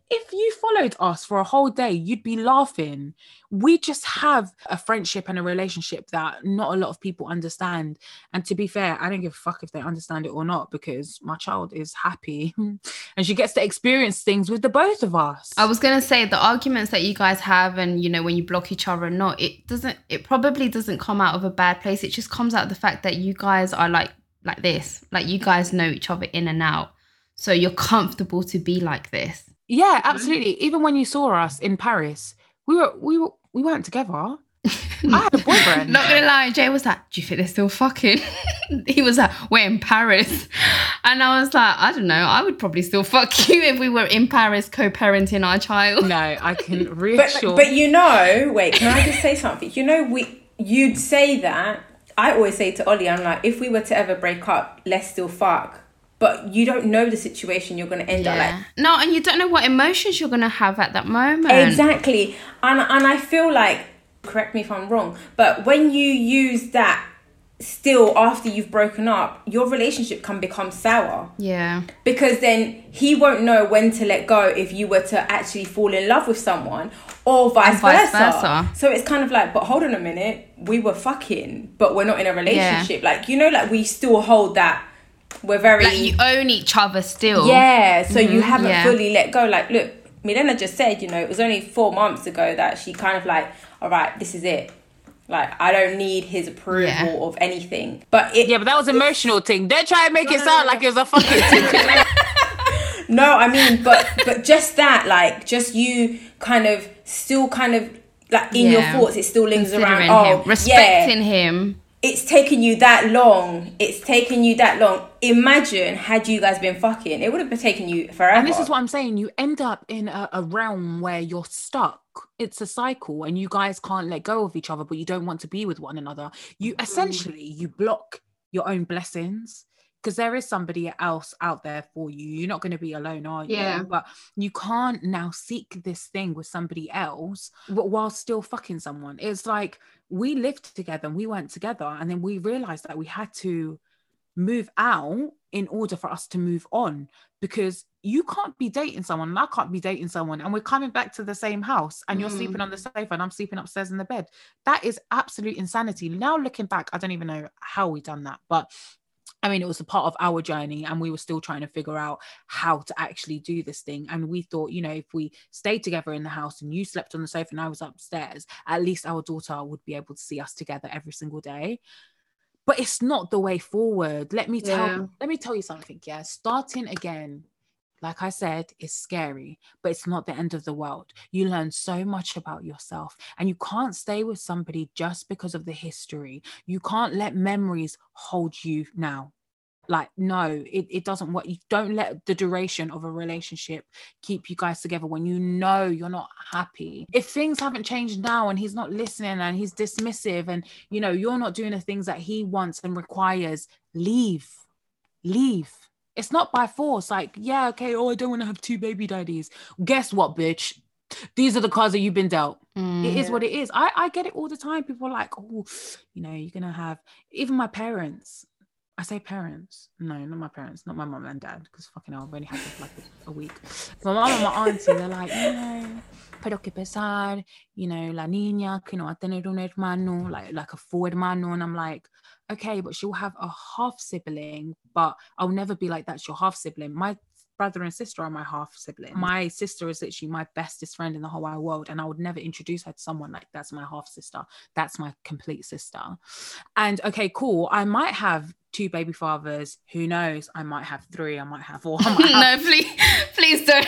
If you followed us for a whole day, you'd be laughing. We just have a friendship and a relationship that not a lot of people understand. And to be fair, I don't give a fuck if they understand it or not because my child is happy and she gets to experience things with the both of us. I was gonna say the arguments that you guys have, and you know when you block each other or not, it doesn't. It probably doesn't come out of a bad place. It just comes out of the fact that you guys are like like this. Like you guys know each other in and out, so you're comfortable to be like this. Yeah, absolutely. Even when you saw us in Paris, we were we were we weren't together. I had a boyfriend. Not gonna lie, Jay was like, "Do you think they're still fucking?" he was like, "We're in Paris," and I was like, "I don't know. I would probably still fuck you if we were in Paris co-parenting our child." no, I can But, reassure. but you know, wait, can I just say something? You know, we you'd say that. I always say to Ollie, I'm like, if we were to ever break up, let's still fuck. But you don't know the situation you're gonna end up like. No, and you don't know what emotions you're gonna have at that moment. Exactly. And and I feel like correct me if I'm wrong, but when you use that still after you've broken up, your relationship can become sour. Yeah. because then he won't know when to let go if you were to actually fall in love with someone or vice, vice versa. versa. So it's kind of like, but hold on a minute, we were fucking, but we're not in a relationship. Like you know, like we still hold that we're very Like you own each other still. yeah. So you mm-hmm. haven't yeah. fully let go. Like look, Milena just said, you know, it was only four months ago that she kind of like, all right, this is it. Like I don't need his approval Yeah. of anything. But it, yeah, but that was emotional thing. Don't try and make it sound like it was a fucking thing. No, I mean, but but just that, like, just you kind of still kind of like in your thoughts, it still lingers around. Considering Oh, him, respecting him. It's taken you that long. It's taken you that long. Imagine had you guys been fucking, it would have been taking you forever. And this is what I'm saying. You end up in a, a realm where you're stuck. It's a cycle, and you guys can't let go of each other, but you don't want to be with one another. You mm-hmm. essentially you block your own blessings because there is somebody else out there for you. You're not going to be alone, are you? Yeah. But you can't now seek this thing with somebody else, while still fucking someone. It's like we lived together and we weren't together, and then we realized that we had to move out in order for us to move on because you can't be dating someone and I can't be dating someone and we're coming back to the same house and you're Mm. sleeping on the sofa and I'm sleeping upstairs in the bed. That is absolute insanity. Now looking back, I don't even know how we done that, but I mean, it was a part of our journey, and we were still trying to figure out how to actually do this thing. And we thought, you know, if we stayed together in the house and you slept on the sofa and I was upstairs, at least our daughter would be able to see us together every single day. But it's not the way forward. Let me tell Yeah. let me tell you something. Yeah, starting again, like I said, is scary, but it's not the end of the world. You learn so much about yourself, and you can't stay with somebody just because of the history. You can't let memories hold you now. Like, no, it, it doesn't work. You don't let the duration of a relationship keep you guys together when you know you're not happy. If things haven't changed now and he's not listening and he's dismissive and you know you're not doing the things that he wants and requires, leave. Leave. It's not by force. Like, yeah, okay, oh, I don't want to have two baby daddies. Guess what, bitch? These are the cards that you've been dealt. Mm. It is what it is. I, I get it all the time. People are like, oh, you know, you're gonna have even my parents. I say parents. No, not my parents, not my mom and dad, because fucking hell, I've only had them for like a, a week. My mom and my auntie, they're like, you know, pero que pesar, you know, la niña que no va a tener un hermano, like like a full hermano, and I'm like, okay, but she'll have a half sibling, but I'll never be like that's your half sibling. My brother and sister are my half sibling. Mm. My sister is literally my bestest friend in the whole wide world, and I would never introduce her to someone like that's my half sister. That's my complete sister. And okay, cool. I might have two baby fathers. Who knows? I might have three. I might have four. I might have- no, please, please don't.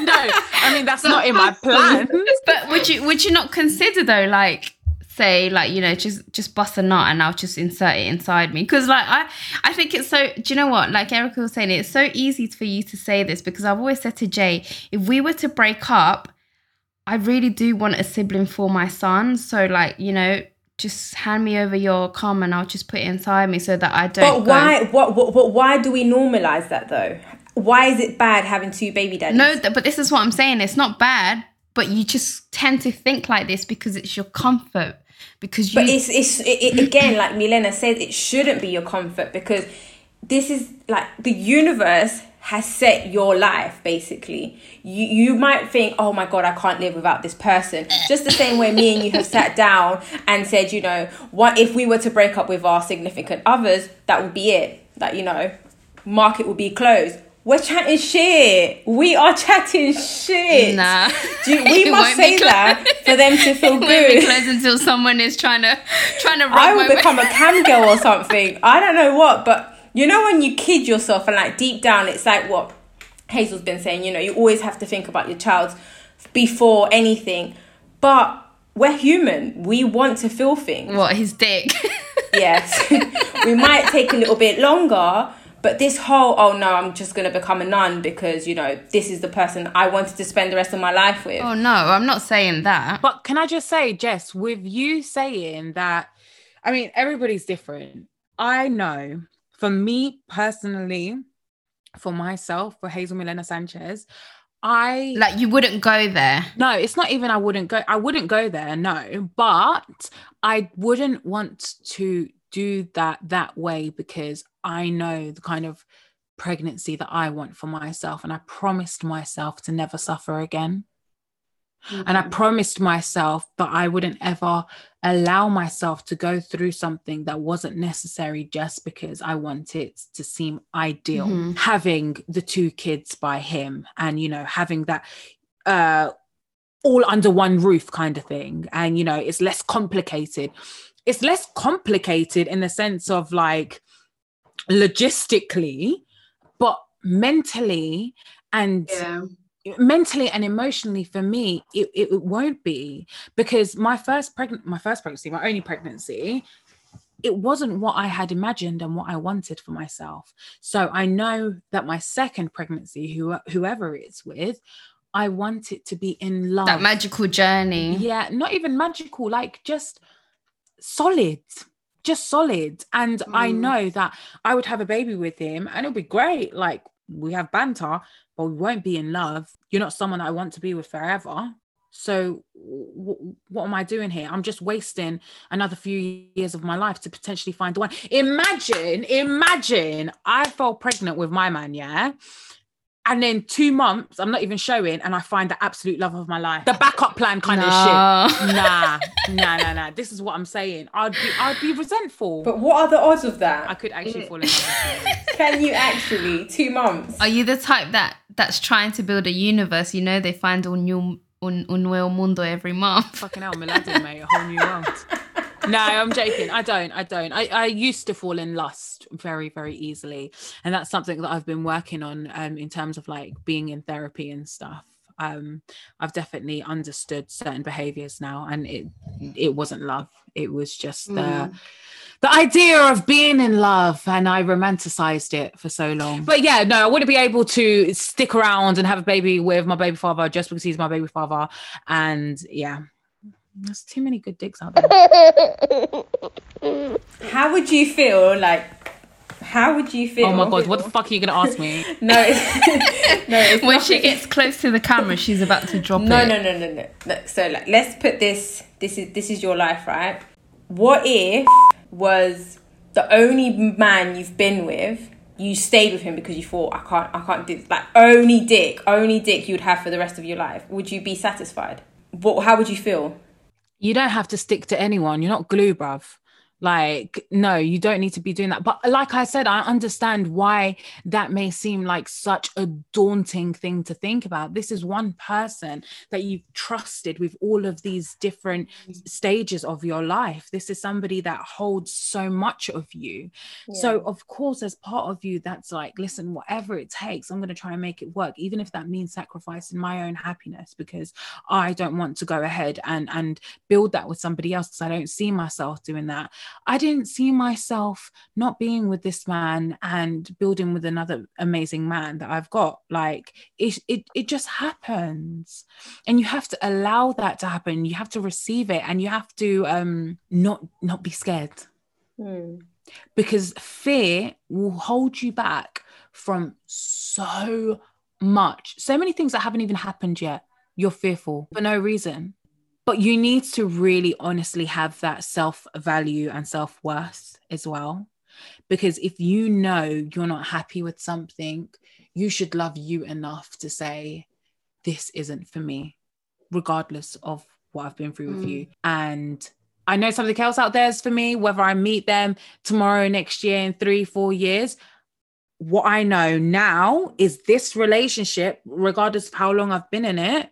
no, I mean that's not in my plan. but would you would you not consider though, like say like you know just just bust a nut and I'll just insert it inside me because like I I think it's so. Do you know what? Like Erica was saying, it's so easy for you to say this because I've always said to Jay, if we were to break up, I really do want a sibling for my son. So like you know. Just hand me over your cum and I'll just put it inside me so that I don't. But why? What, what? But why do we normalize that though? Why is it bad having two baby daddies? No, th- but this is what I'm saying. It's not bad, but you just tend to think like this because it's your comfort. Because you, But it's it's it, again like Milena said, it shouldn't be your comfort because this is like the universe has set your life basically. You you might think oh my god i can't live without this person. Just the same way me and you have sat down and said you know what if we were to break up with our significant others? That would be it. That you know market would be closed we're chatting shit. We are chatting shit. Nah. Do you- we must say that for them to feel It won't be good. closed until someone is trying to trying to I will become a cam girl or something. I don't know what, but you know when you kid yourself and like deep down, it's like what Hazel's been saying. You know, you always have to think about your child before anything. But we're human. We want to feel things. what his dick. Yes, we might take a little bit longer. But this whole, oh no, I'm just going to become a nun because, you know, this is the person I wanted to spend the rest of my life with. oh no, I'm not saying that. But can I just say, Jess, with you saying that, I mean, everybody's different. I know for me personally, for myself, for Hazel Milena Sanchez, I Like you wouldn't go there. no, it's not even I wouldn't go, I wouldn't go there, no, but I wouldn't want to do that that way because I know the kind of pregnancy that I want for myself. And I promised myself to never suffer again. And I promised myself that I wouldn't ever allow myself to go through something that wasn't necessary just because I wanted it to seem ideal. Mhm. Having the two kids by him and, you know, having that uh all under one roof kind of thing. And, you know, it's less complicated. It's less complicated in the sense of like logistically, but mentally and mentally and emotionally for me it, it, it won't be. Because my first pregnant my first pregnancy my only pregnancy it wasn't what i had imagined and what i wanted for myself. So i know that my second pregnancy who, whoever it's with i want it to be in love. That magical journey. yeah not even magical like just solid just solid. And i Mm. know that i would have a baby with him and it'll be great. Like we have banter but we won't be in love. You're not someone i want to be with forever. So w- what am i doing here? I'm just wasting another few years of my life to potentially find the one. Imagine imagine i fell pregnant with my man yeah and then two months i'm not even showing and i find the absolute love of my life the backup plan kind of shit nah, nah, nah, nah. This is what I'm saying. I'd be, I'd be resentful. But what are the odds of that? I could actually fall in love. Can you actually? Two months. Are you the type that that's trying to build a universe? You know, they find un new un, un nuevo mundo every month. Fucking hell, Milady, mate, a whole new world. No, I'm joking. I don't. I don't. I, I used to fall in lust very, very easily, and that's something that I've been working on um, in terms of like being in therapy and stuff. Um, I've definitely understood certain behaviors now, and it it wasn't love. It was just the the idea of being in love, and I romanticized it for so long. But yeah, no, I wouldn't be able to stick around and have a baby with my baby father just because he's my baby father. And yeah, there's too many good dicks out there. How would you feel like? How would you feel? Oh my god, what the fuck are you gonna ask me? No, it's, no, it's When not- she gets close to the camera, she's about to drop No, it. no, no, no, no. no. So like, let's put this. This is this is your life, right? What if was the only man you've been with? You stayed with him because you thought I can't, I can't do like only dick, only dick you'd have for the rest of your life. Would you be satisfied? What? How would you feel? You don't have to stick to anyone. You're not glue, bruv. Like, no, you don't need to be doing that. But like I said, I understand why that may seem like such a daunting thing to think about. This is one person that you've trusted with all of these different mm-hmm. stages of your life. This is somebody that holds so much of you. So, of course, as part of you, that's like, listen, whatever it takes, I'm going to try and make it work, even if that means sacrificing my own happiness because I don't want to go ahead and and build that with somebody else because I don't see myself doing that. I didn't see myself not being with this man and building with another amazing man that I've got. Like it, it, it just happens, and you have to allow that to happen. You have to receive it, and you have to um not not be scared because fear will hold you back from so much, so many things that haven't even happened yet. You're fearful for no reason. But you need to really honestly have that self value and self worth as well. Because if you know you're not happy with something, you should love you enough to say, This isn't for me, regardless of what I've been through with you. Mm. And I know something else out there is for me, whether I meet them tomorrow, next year, in three, four years. What I know now is this relationship, regardless of how long I've been in it,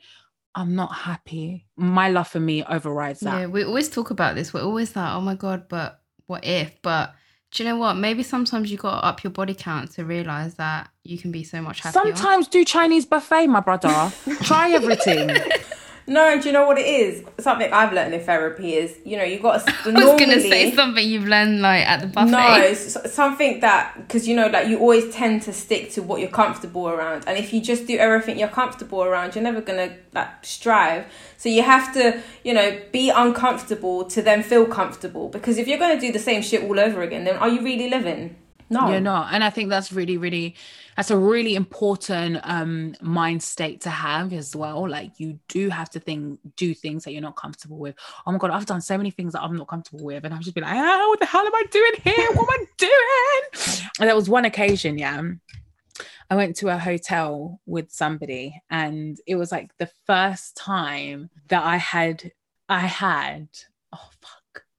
I'm not happy. My love for me overrides that. Yeah, we always talk about this. We're always like, oh my God, but what if? But do you know what? Maybe sometimes you got to up your body count to realize that you can be so much happier. Sometimes do Chinese buffet, my brother. Try everything. No, do you know what it is? Something I've learned in therapy is, you know, you got to. I was going to say something you've learned like at the buffet. No, something that because you know, like you always tend to stick to what you're comfortable around, and if you just do everything you're comfortable around, you're never gonna like strive. So you have to, you know, be uncomfortable to then feel comfortable. Because if you're gonna do the same shit all over again, then are you really living? No, You're not. And I think that's really, really, that's a really important um mind state to have as well. Like you do have to think, do things that you're not comfortable with. Oh my God, I've done so many things that I'm not comfortable with. And I've just been like, ah, what the hell am I doing here? What am I doing? And there was one occasion, yeah. I went to a hotel with somebody, and it was like the first time that I had, I had, oh.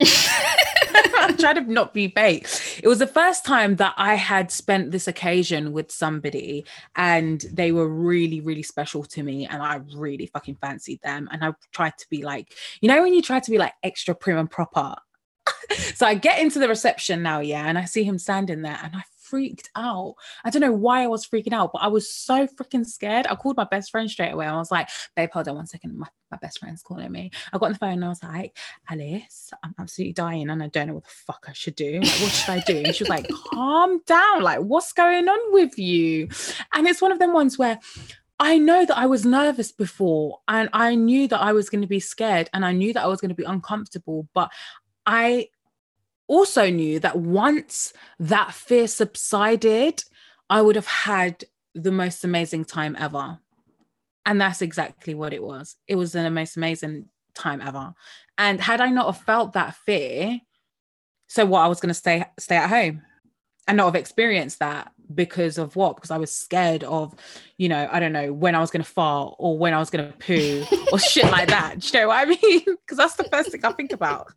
I'm trying to not be bait. It was the first time that I had spent this occasion with somebody and they were really, really special to me. And I really fucking fancied them. And I tried to be like, you know, when you try to be like extra prim and proper. so I get into the reception now, yeah, and I see him standing there and I freaked out. I don't know why I was freaking out, but I was so freaking scared. I called my best friend straight away. I was like, babe, hold on one second. My, my best friend's calling me. I got on the phone and I was like, Alice, I'm absolutely dying and I don't know what the fuck I should do. Like, what should I do? And she was like, calm down. Like, what's going on with you? And it's one of them ones where I know that I was nervous before and I knew that I was going to be scared and I knew that I was going to be uncomfortable, but I also knew that once that fear subsided, I would have had the most amazing time ever. And that's exactly what it was. It was the most amazing time ever. And had I not have felt that fear, so what I was going to stay stay at home and not have experienced that because of what? Because I was scared of, you know, I don't know, when I was going to fart or when I was going to poo or shit like that. Do you know what I mean? Because that's the first thing I think about.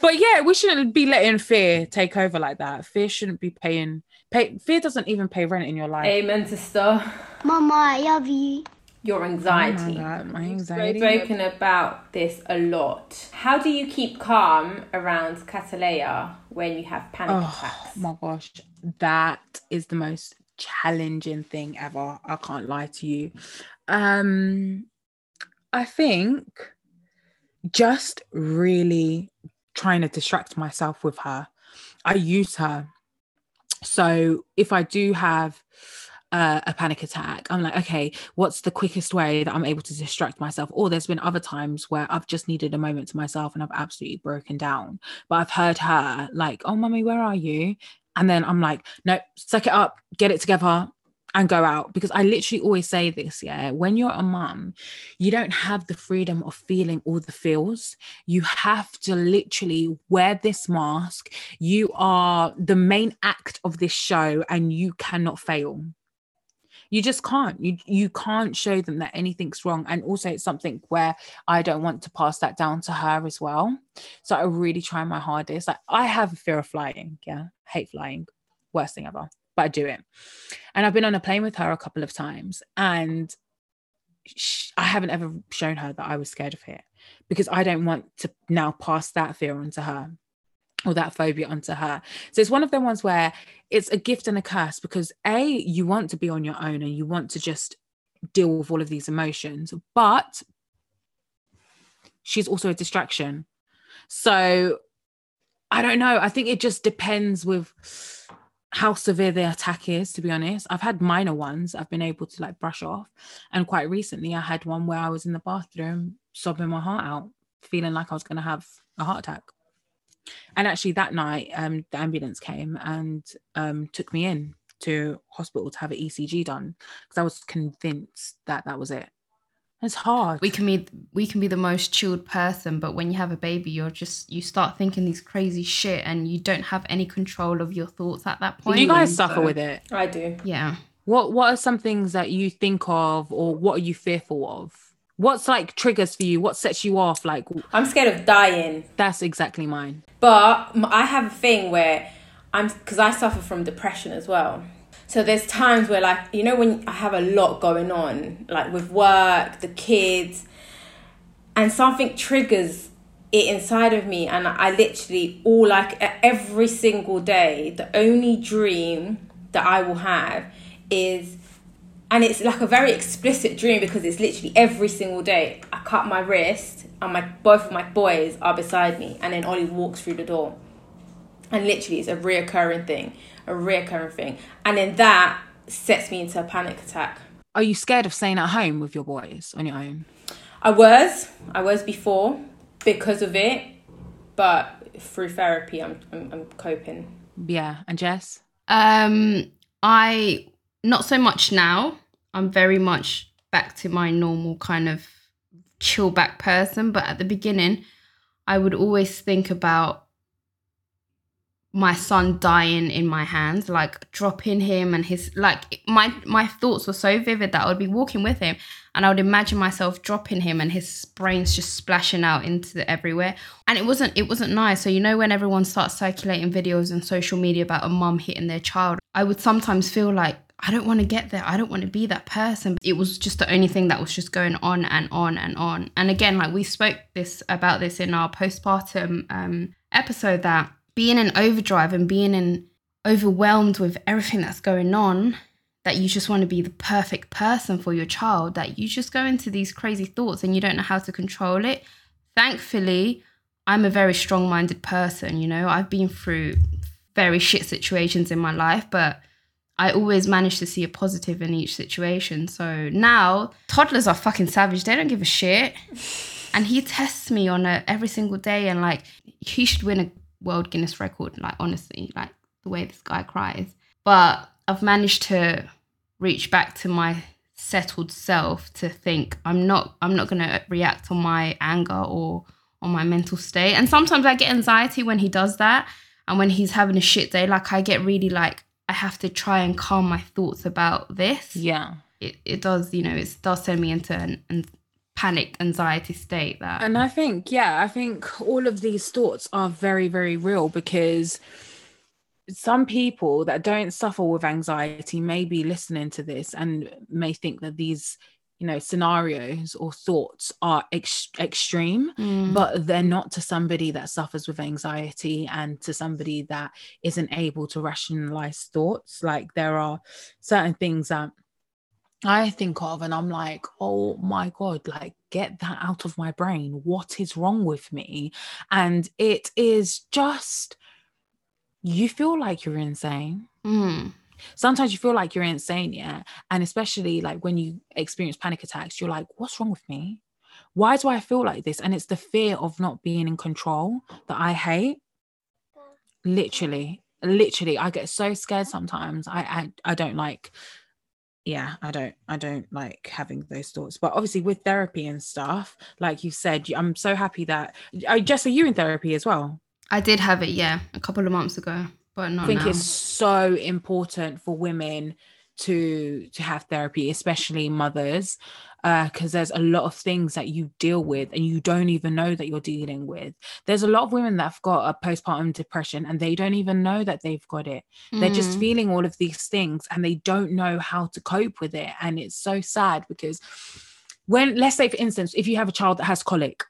But yeah, we shouldn't be letting fear take over like that. Fear shouldn't be paying. Pay, fear doesn't even pay rent in your life. Amen, sister. Mama, I love you. Your Oh my anxiety. God, my We've spoken about this a lot. How do you keep calm around Cataleya when you have panic Oh attacks? my gosh, that is the most challenging thing ever. I can't lie to you. Um, I think just really trying to distract myself with her. I use her. So if I do have uh, a panic attack, I'm like, okay, what's the quickest way that I'm able to distract myself? Or there's been other times where I've just needed a moment to myself and I've absolutely broken down. But I've heard her like, oh, mummy, where are you? And then I'm like, no, suck it up, get it together and go out. Because I literally always say this, yeah, when you're a mum, you don't have the freedom of feeling all the feels. You have to literally wear this mask. You are the main act of this show and you cannot fail. You just can't. You you can't show them that anything's wrong. And also it's something where i don't want to pass that down to her as well. So i really try my hardest. Like i have a fear of flying yeah. Hate flying. Worst thing ever but i do it and i've been on a plane with her a couple of times and sh- i haven't ever shown her that i was scared of it because i don't want to now pass that fear on to her or that phobia onto her. So it's one of the ones where it's a gift and a curse because A, you want to be on your own and you want to just deal with all of these emotions, but she's also a distraction. So I don't know. I think it just depends with how severe the attack is, to be honest. I've had minor ones I've been able to like brush off. And quite recently, I had one where I was in the bathroom sobbing my heart out, feeling like I was going to have a heart attack and actually that night um the ambulance came and um took me in to hospital to have an ECG done because I was convinced that that was it It's hard. we can be we can be the most chilled person but when you have a baby you're just you start thinking these crazy shit and you don't have any control of your thoughts at that point Do you guys suffer So, with it? I do. yeah What What are some things that you think of, or what are you fearful of? What's like triggers for you? What sets you off? Like I'm scared of dying. that's exactly mine. But I have a thing where I'm because I suffer from depression as well. So there's times where like you know when I have a lot going on, like with work, the kids, and something triggers it inside of me, and I literally all like every single day, the only dream that I will have is and it's like a very explicit dream because it's literally every single day. I cut my wrist, and my both of my boys are beside me, and then Ollie walks through the door, and literally it's a reoccurring thing, a reoccurring thing, and then that sets me into a panic attack. Are you scared of staying at home with your boys on your own? I was, I was before because of it, but through therapy, I'm I'm, I'm coping. Yeah, and Jess. um i not so much now i'm very much back to my normal kind of chill back person but at the beginning i would always think about my son dying in my hands like dropping him and his like my my thoughts were so vivid that i would be walking with him and i would imagine myself dropping him and his brains just splashing out into the everywhere. And it wasn't it wasn't nice. So you know when everyone starts circulating videos on social media about a mum hitting their child i would sometimes feel like i don't want to get there. I don't want to be that person. It was just the only thing that was just going on and on and on. And again like we spoke this about this in our postpartum um episode that being in overdrive and being in overwhelmed with everything that's going on that you just want to be the perfect person for your child that you just go into these crazy thoughts and you don't know how to control it. Thankfully i'm a very strong-minded person you know? I've been through very shit situations in my life but i always manage to see a positive in each situation. So now toddlers are fucking savage. They don't give a shit. And he tests me on a every single day and like he should win a world guinness record like honestly like the way this guy cries. But i've managed to reach back to my settled self to think i'm not i'm not going to react on my anger or on my mental state. And sometimes i get anxiety when he does that and when he's having a shit day. Like i get really like i have to try and calm my thoughts about this. Yeah. it, it does you know it does send me into an, an panic anxiety state that And I think, yeah, I think all of these thoughts are very, very real because some people that don't suffer with anxiety may be listening to this and may think that these, you know, scenarios or thoughts are ex- extreme, Mm. but they're not to somebody that suffers with anxiety and to somebody that isn't able to rationalize thoughts. Like there are certain things that I think of and I'm like, oh my God, like get that out of my brain. What is wrong with me? And it is just, you feel like you're insane. Mm. Sometimes you feel like you're insane, yeah. And especially like when you experience panic attacks, you're like, what's wrong with me? Why do I feel like this? And it's the fear of not being in control that I hate. Literally, literally, I get so scared sometimes. I I, I don't like yeah i don't i don't like having those thoughts but obviously with therapy and stuff like you said i'm so happy that oh, i just are you in therapy as well I did have it, yeah, a couple of months ago, but not i think now. it's so important for women to to have therapy especially mothers because there's a lot of things that you deal with and you don't even know that you're dealing with. There's a lot of women that have got a postpartum depression and they don't even know that they've got it. They're just Mm. feeling all of these things and they don't know how to cope with it. And it's so sad because when let's say for instance if you have a child that has colic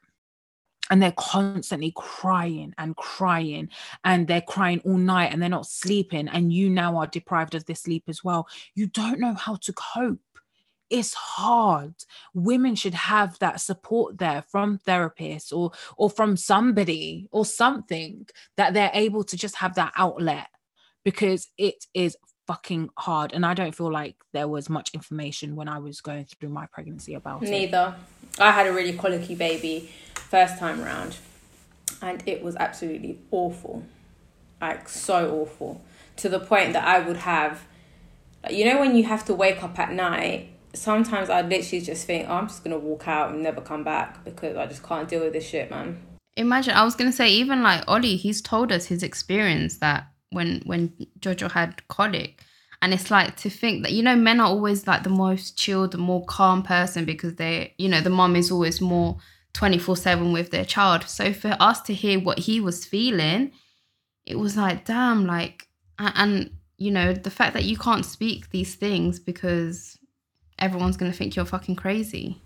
and they're constantly crying and crying and they're crying all night and they're not sleeping and you now are deprived of this sleep as well. You don't know how to cope. It's hard. Women should have that support there from therapists or or from somebody or something that they're able to just have that outlet because it is fucking hard. And i don't feel like there was much information when i was going through my pregnancy about it. Neither. I had a really colicky baby first time round, and it was absolutely awful, like so awful, to the point that I would have, like, you know, when you have to wake up at night sometimes I literally just think oh, I'm just gonna walk out and never come back because I just can't deal with this shit, man. Imagine I was gonna say even like Ollie, he's told us his experience that when when Jojo had colic. And it's like to think that you know men are always like the most chilled, the more calm person because they you know the mom is always more 24/7 with their child. So for us to hear what he was feeling, it was like damn like a- and you know the fact that you can't speak these things because everyone's going to think you're fucking crazy.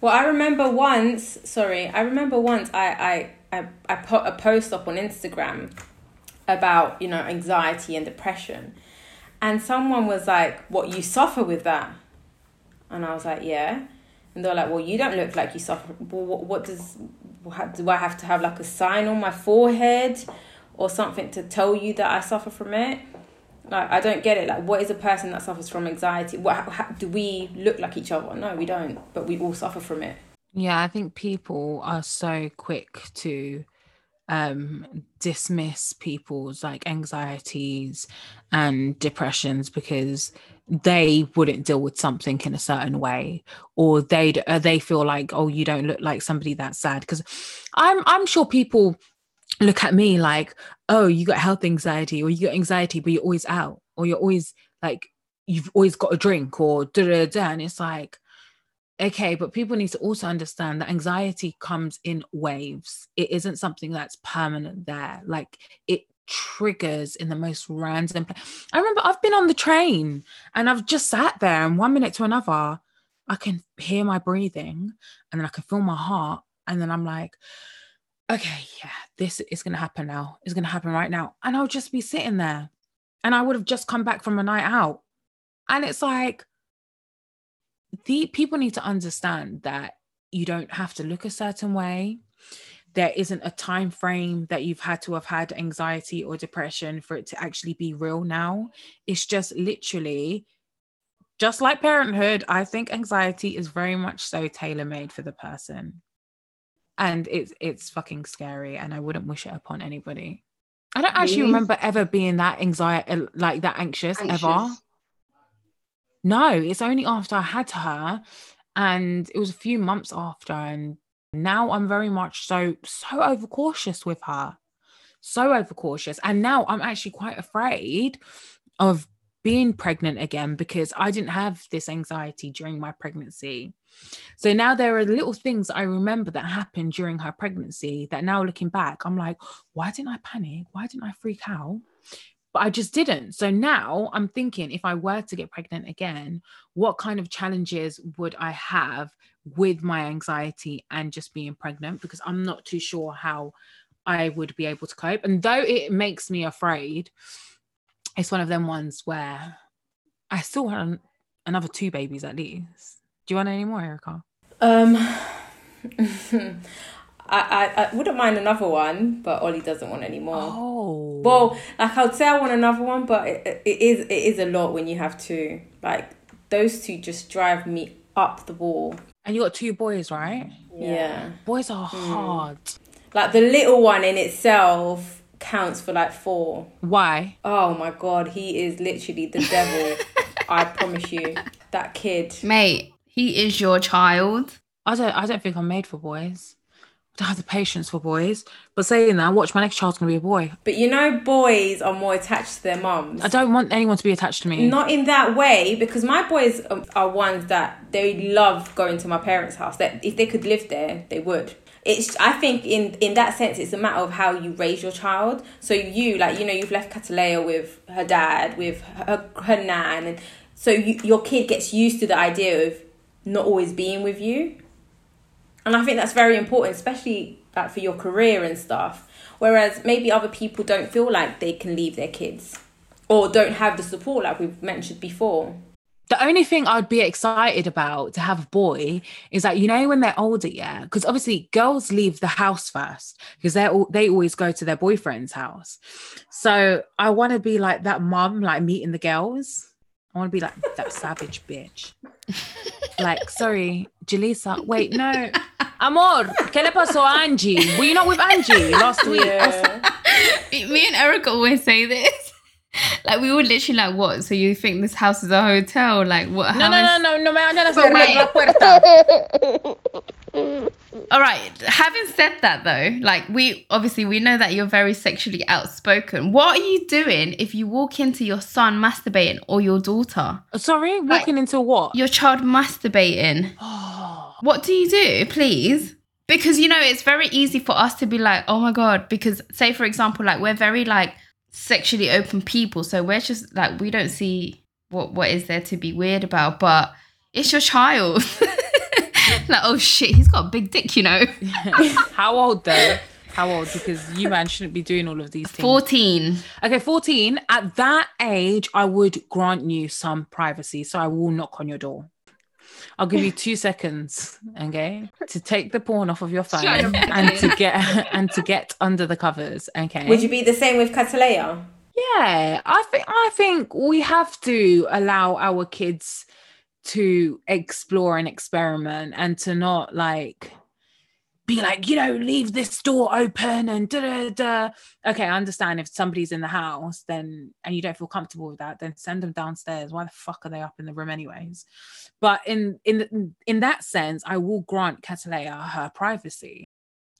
Well, I remember once. Sorry, I remember once. I I I, I put a post up on Instagram about you know anxiety and depression, and someone was like, "What you suffer with that?" And I was like, "Yeah." And they're like, "Well, you don't look like you suffer. Well, what, what does? What, do I have to have like a sign on my forehead, or something to tell you that I suffer from it?" Like I don't get it. Like, what is a person that suffers from anxiety? What how, how, do we look like each other? No, we don't. But we all suffer from it. Yeah, I think people are so quick to um dismiss people's like anxieties and depressions because they wouldn't deal with something in a certain way or they uh, they feel like oh you don't look like somebody that's sad. Because i'm i'm sure people look at me like oh you got health anxiety or you got anxiety but you're always out or you're always like you've always got a drink or da da da and it's like okay but people need to also understand that anxiety comes in waves. It isn't something that's permanent there. Like it triggers in the most random i remember i've been on the train and i've just sat there and one minute to another i can hear my breathing and then i can feel my heart and then i'm like okay yeah this is going to happen now. It's going to happen right now. And i'll just be sitting there and i would have just come back from a night out. And it's like the people need to understand that you don't have to look a certain way. There isn't a time frame that you've had to have had anxiety or depression for it to actually be real now. It's just literally just like parenthood i think anxiety is very much so tailor-made for the person. And it's it's fucking scary and i wouldn't wish it upon anybody. I don't actually Really? remember ever being that anxiety like that anxious, ever. Anxious. No, it's only after I had her, and it was a few months after, and now I'm very much so so overcautious with her, so overcautious, and now I'm actually quite afraid of being pregnant again because I didn't have this anxiety during my pregnancy. So now there are little things I remember that happened during her pregnancy that now looking back, I'm like, why didn't I panic? Why didn't I freak out? But I just didn't. So now I'm thinking if I were to get pregnant again, what kind of challenges would I have with my anxiety and just being pregnant? Because I'm not too sure how I would be able to cope. And though it makes me afraid, it's one of them ones where I still want another two babies at least. Do you want any more, Erica? Um, I, I I wouldn't mind another one, but Ollie doesn't want any more. Oh. Well, like I'd say I want another one, but it, it is it is a lot when you have two. Like those two just drive me up the wall. and you got two boys, right? Yeah. Boys are mm. hard. Like the little one in itself counts for like four. Why? Oh my god, he is literally the devil. I promise you, that kid. Mate, he is your child. I don't I don't think I'm made for boys. Don't have the patience for boys. But saying that, watch my next child's gonna be a boy. But you know, boys are more attached to their mums. I don't want anyone to be attached to me. Not in that way, because my boys are ones that they love going to my parents' house. That if they could live there, they would. It's. I think in in that sense, it's a matter of how you raise your child. So you like you know you've left Catalea with her dad, with her her nan, and so you, your kid gets used to the idea of not always being with you. And I think that's very important, especially like for your career and stuff. Whereas maybe other people don't feel like they can leave their kids or don't have the support like we've mentioned before. The only thing I'd be excited about to have a boy is that you know when they're older, yeah, because obviously girls leave the house first because they all they always go to their boyfriend's house. So I want to be like that mum, like meeting the girls. I want to be like that savage bitch. Like, sorry, Jalisa. Wait, no, amor, ¿qué le pasó a Angie? Were you not with Angie last week? I was- Me and Erica always say this. like we were literally like, what? So you think this house is a hotel? Like what? No, how no, is- no, no, no me hagas cerrar la puerta. All right. Having said that, though, like we obviously we know that you're very sexually outspoken. What are you doing if you walk into your son masturbating or your daughter, Sorry, walking into what? your child masturbating? What do you do, please? Because you know it's very easy for us to be like, oh my god. Because say for example, like we're very like sexually open people, so we're just like we don't see what what is there to be weird about, but it's your child. like oh shit, he's got a big dick, you know. How old though? How old? Because you man shouldn't be doing all of these things. 14. Okay, 14. At that age, I would grant you some privacy. So I will knock on your door. I'll give you two seconds, okay, to take the porn off of your phone Shut up. and to get and to get under the covers. Okay. Would you be the same with Catalea? Yeah, I think I think we have to allow our kids to explore and experiment and to not like be like, you know, leave this door open and da da da. Okay, I understand if somebody's in the house, then and you don't feel comfortable with that, then send them downstairs. Why the fuck are they up in the room anyways? But in in in that sense, I will grant Catalea her privacy.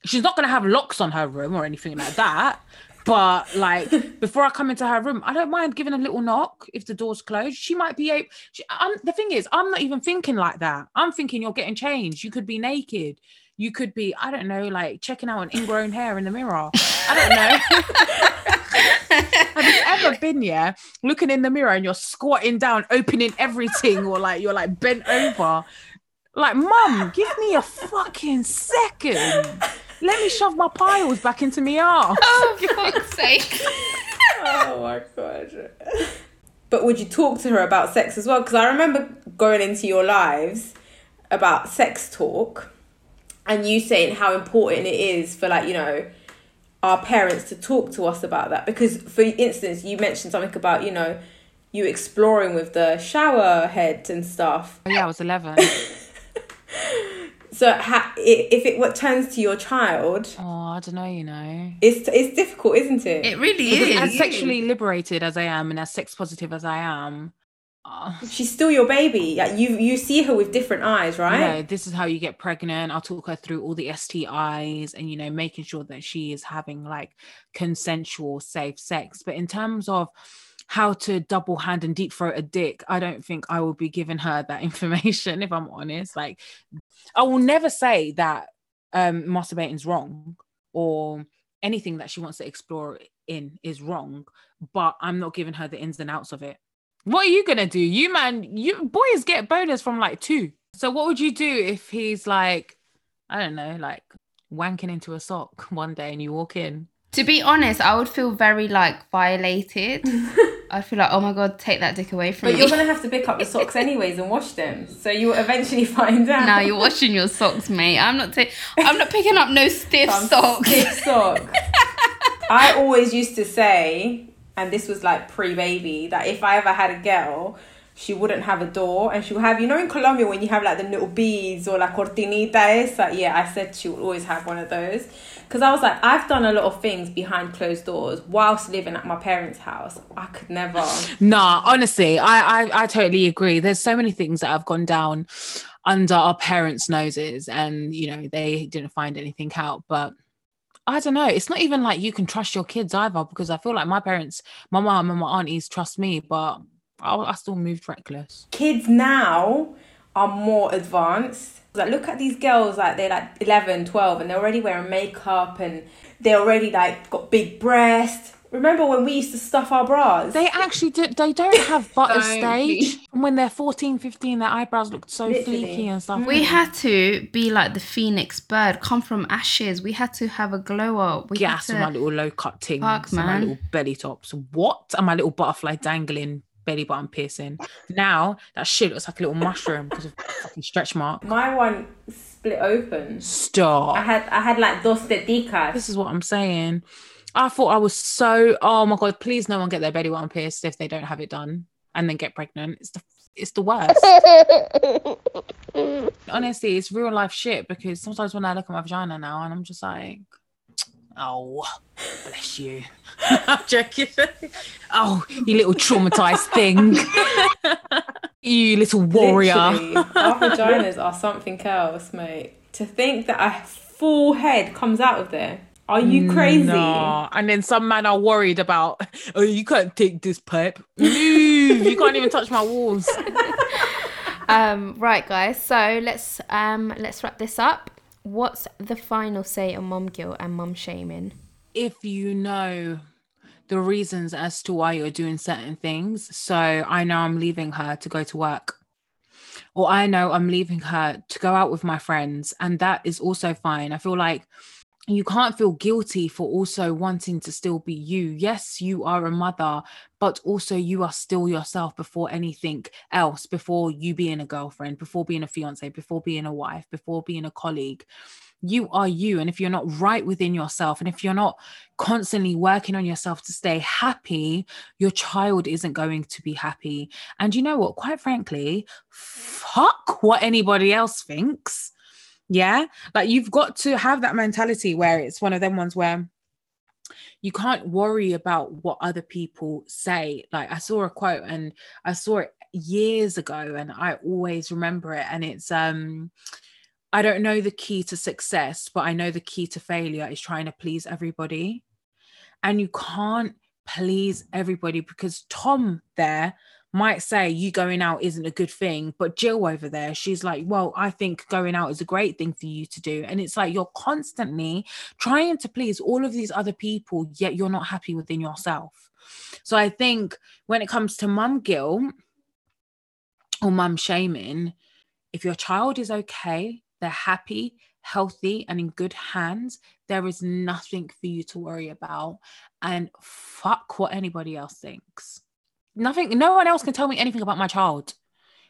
She's not gonna have locks on her room or anything like that. But like before I come into her room, I don't mind giving a little knock if the door's closed. She might be able. She, the thing is, I'm not even thinking like that. I'm thinking you're getting changed. You could be naked. You could be, I don't know, like checking out an ingrown hair in the mirror. I don't know. Have you ever been yeah, looking in the mirror and you're squatting down, opening everything, or like you're like bent over? Like, mum, give me a fucking second. Let me shove my piles back into me arse. Oh, for fuck's sake. oh my god. But would you talk to her about sex as well? Because I remember going into your lives about sex talk and you saying how important it is for like, you know, our parents to talk to us about that. Because for instance, you mentioned something about, you know, you exploring with the shower head and stuff. Oh, yeah, I was 11. So ha- if it what turns to your child, Oh, I don't know, you know. it's it's difficult, isn't it? It really Because is. as sexually liberated as I am and as sex positive as I am, uh, She's still your baby. Like you you see her with different eyes, right? you know, this is how you get pregnant. I'll talk her through all the STIs and, you know, making sure that she is having like consensual, safe sex. But in terms of how to double hand and deep throat a dick, I don't think I will be giving her that information, if I'm honest. Like, I will never say that um masturbating is wrong or anything that she wants to explore in is wrong, but I'm not giving her the ins and outs of it. What are you gonna do? You man, you boys get bonus from like two. So what would you do if he's like, I don't know, like wanking into a sock one day and you walk in? To be honest, I would feel very like violated. I'd feel like, oh my god, take that dick away from But me. But you're gonna have to pick up the socks anyways and wash them. So you'll eventually find out. now you're washing your socks, mate. I'm not. Ta- I'm not picking up no stiff Some socks. stiff sock. I always used to say, and this was like pre-baby, that if I ever had a girl, she wouldn't have a door, and she would have, you know, in Colombia when you have like the little beads or like cortinita esa. Yeah, I said she would always have one of those, because I was like, I've done a lot of things behind closed doors whilst living at my parents' house. I could never. Nah, honestly, I, I I totally agree. There's so many things that have gone down under our parents' noses, and you know they didn't find anything out. But I don't know. It's not even like you can trust your kids either, because I feel like my parents, my mom and my aunties trust me, but I, I still moved reckless. kids now are more advanced. Like, look at these girls, like they're like 11, 12, and they're already wearing makeup and they're already like got big breasts. Remember when we used to stuff our bras? They actually do, they don't have butter Don't, stage. please. And when they're 14, 15, their eyebrows look so Literally. fleeky and stuff. We had to be like the phoenix bird, come from ashes. We had to have a glow up. We gas had with my little low cut things Fuck, and my little belly tops. What? And my little butterfly dangling belly button piercing. Now that shit looks like a little mushroom because of fucking stretch mark. My one split open. Stop. I had I had like dos teticas. This is what I'm saying. I thought I was so oh my god, please no one get their belly button pierced if they don't have it done and then get pregnant. It's the it's the worst. Honestly, it's real life shit because sometimes when I look at my vagina now and I'm just like Oh, bless you. I'm joking. Oh, you little traumatized thing. you little warrior. Literally, our vaginas are something else, mate. To think that a full head comes out of there. Are you crazy? No. And then some men are worried about, oh, you can't take this pipe. Move. You can't even touch my walls. Um, right, guys. So let's um let's wrap this up. What's the final say on mum guilt and mum shaming? If you know the reasons as to why you're doing certain things, so I know I'm leaving her to go to work. Or I know I'm leaving her to go out with my friends, and that is also fine. I feel like you can't feel guilty for also wanting to still be you. Yes, you are a mother, but also you are still yourself before anything else, before you being a girlfriend, before being a fiance, before being a wife, before being a colleague. You are you. And if you're not right within yourself, and if you're not constantly working on yourself to stay happy, your child isn't going to be happy. And you know what? Quite frankly, fuck what anybody else thinks yeah. Like you've got to have that mentality where it's one of them ones where you can't worry about what other people say. Like I saw a quote and I saw it years ago and I always remember it. And it's um I don't know the key to success, but I know the key to failure is trying to please everybody. And you can't please everybody because Tom there might say you going out isn't a good thing, but Jill over there, she's like, Well, I think going out is a great thing for you to do. And it's like you're constantly trying to please all of these other people, yet you're not happy within yourself. So I think when it comes to mum guilt or mum shaming, if your child is okay, they're happy, healthy, and in good hands, there is nothing for you to worry about. And fuck what anybody else thinks nothing no one else can tell me anything about my child.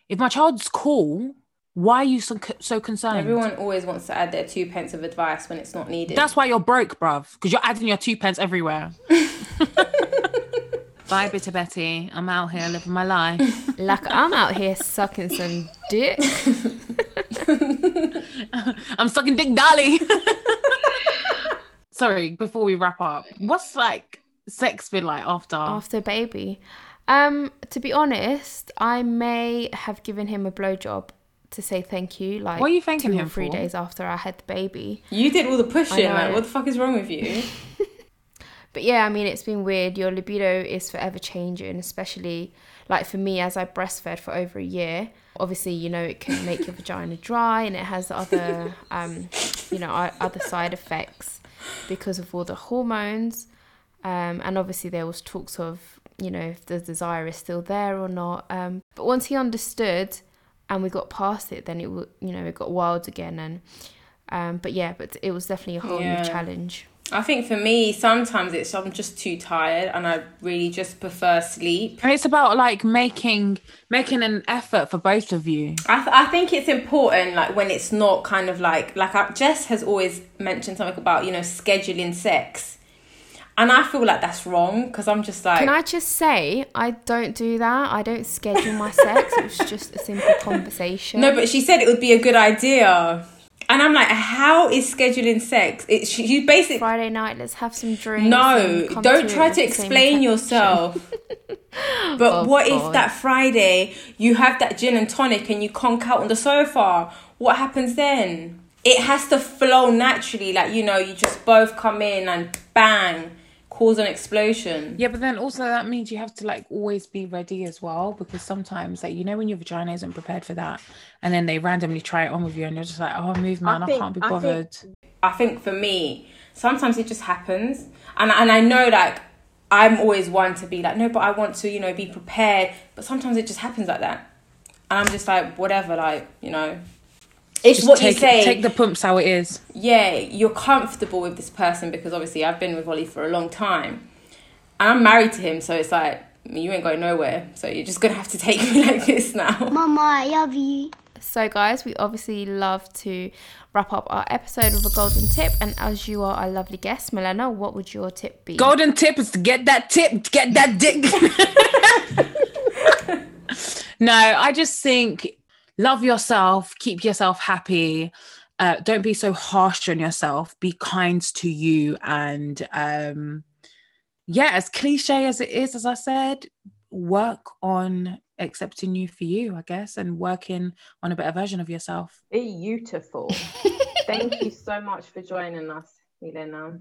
If my child's cool why are you so, so concerned? Everyone always wants to add their two pence of advice when it's not needed. that's why you're broke bruv because you're adding your two pence everywhere. Bye bitter betty. I'm out here living my life. Like I'm out here sucking some dick. i'm sucking dick dolly sorry before we wrap up what's like sex been like after? After baby. Um, to be honest, I may have given him a blowjob to say thank you. Like, What are you thanking him three for? days after I had the baby. you did all the pushing. Like, what the fuck is wrong with you? But yeah, I mean, it's been weird. Your libido is forever changing, especially like for me as I breastfed for over a year. Obviously, you know, it can make your vagina dry and it has other, um, you know, other side effects because of all the hormones. Um, and obviously, there was talks of, you know, if the desire is still there or not. Um, but once he understood and we got past it, then it, w- you know, it got wild again. And, um, but yeah, but it was definitely a whole Yeah. new challenge. I think for me, sometimes it's I'm just too tired and I really just prefer sleep. and it's about like making making an effort for both of you I, th- I think it's important, like when it's not kind of like like I, Jess has always mentioned something about you know scheduling sex, and I feel like that's wrong because I'm just like Can I just say, I don't do that. I don't schedule my sex. It was just a simple conversation. no, but she said it would be a good idea, and I'm like, how is scheduling sex? It's she, you basically Friday night, let's have some drinks. no, don't try to with the same explain yourself. But Oh, what if that Friday you have that gin and tonic and you conk out on the sofa? What happens then? It has to flow naturally, like you know, you just both come in and bang, cause an explosion. Yeah, but then also that means you have to like always be ready as well because sometimes like you know when your vagina isn't prepared for that and then they randomly try it on with you and you're just like, oh move man, I, think- can't be I think- bothered. I think for me, sometimes it just happens, and and I know like I'm always one to be like, no, but I want to, you know, be prepared. But sometimes it just happens like that, and I'm just like, whatever, like you know, it's Just what take you say. take the pumps how it is. yeah, you're comfortable with this person because obviously I've been with Ollie for a long time, and I'm married to him, so it's like you ain't going nowhere. So you're just gonna have to take me like this now. Mama, I love you. So, guys, we obviously love to wrap up our episode with a golden tip. And as you are our lovely guest, Milena, what would your tip be? Golden tip is to get that tip, get that dick. no, I just think love yourself, keep yourself happy, uh, don't be so harsh on yourself. Be kind to you, and um, yeah, as cliche as it is, as I said, work on accepting you for you, I guess, and working on a better version of yourself. Beautiful. Thank you so much for joining us, Milena.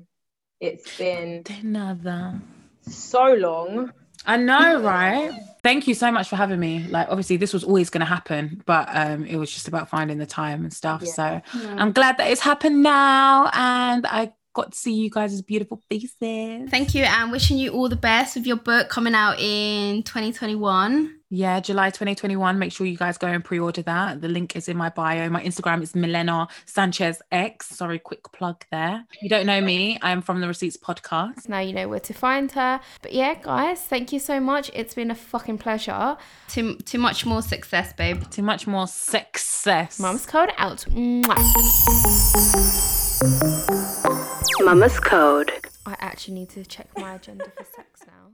It's been Another. so long. I know, right? Thank you so much for having me. Like, obviously, this was always going to happen, but um, it was just about finding the time and stuff. Yeah. So I'm glad that it's happened now, and I got to see you guys' beautiful faces. Thank you, and wishing you all the best with your book coming out in 2021. Yeah, July 2021. Make sure you guys go and pre-order that. The link is in my bio. My Instagram is Milena Sanchez X. Sorry, quick plug there. If you don't know me, I'm from the Receipts podcast. Now you know where to find her. But yeah, guys, thank you so much. It's been a fucking pleasure. To to much more success, babe. To much more success. Mum's code out. Mwah. Mama's Code. I actually need to check my agenda for sex now.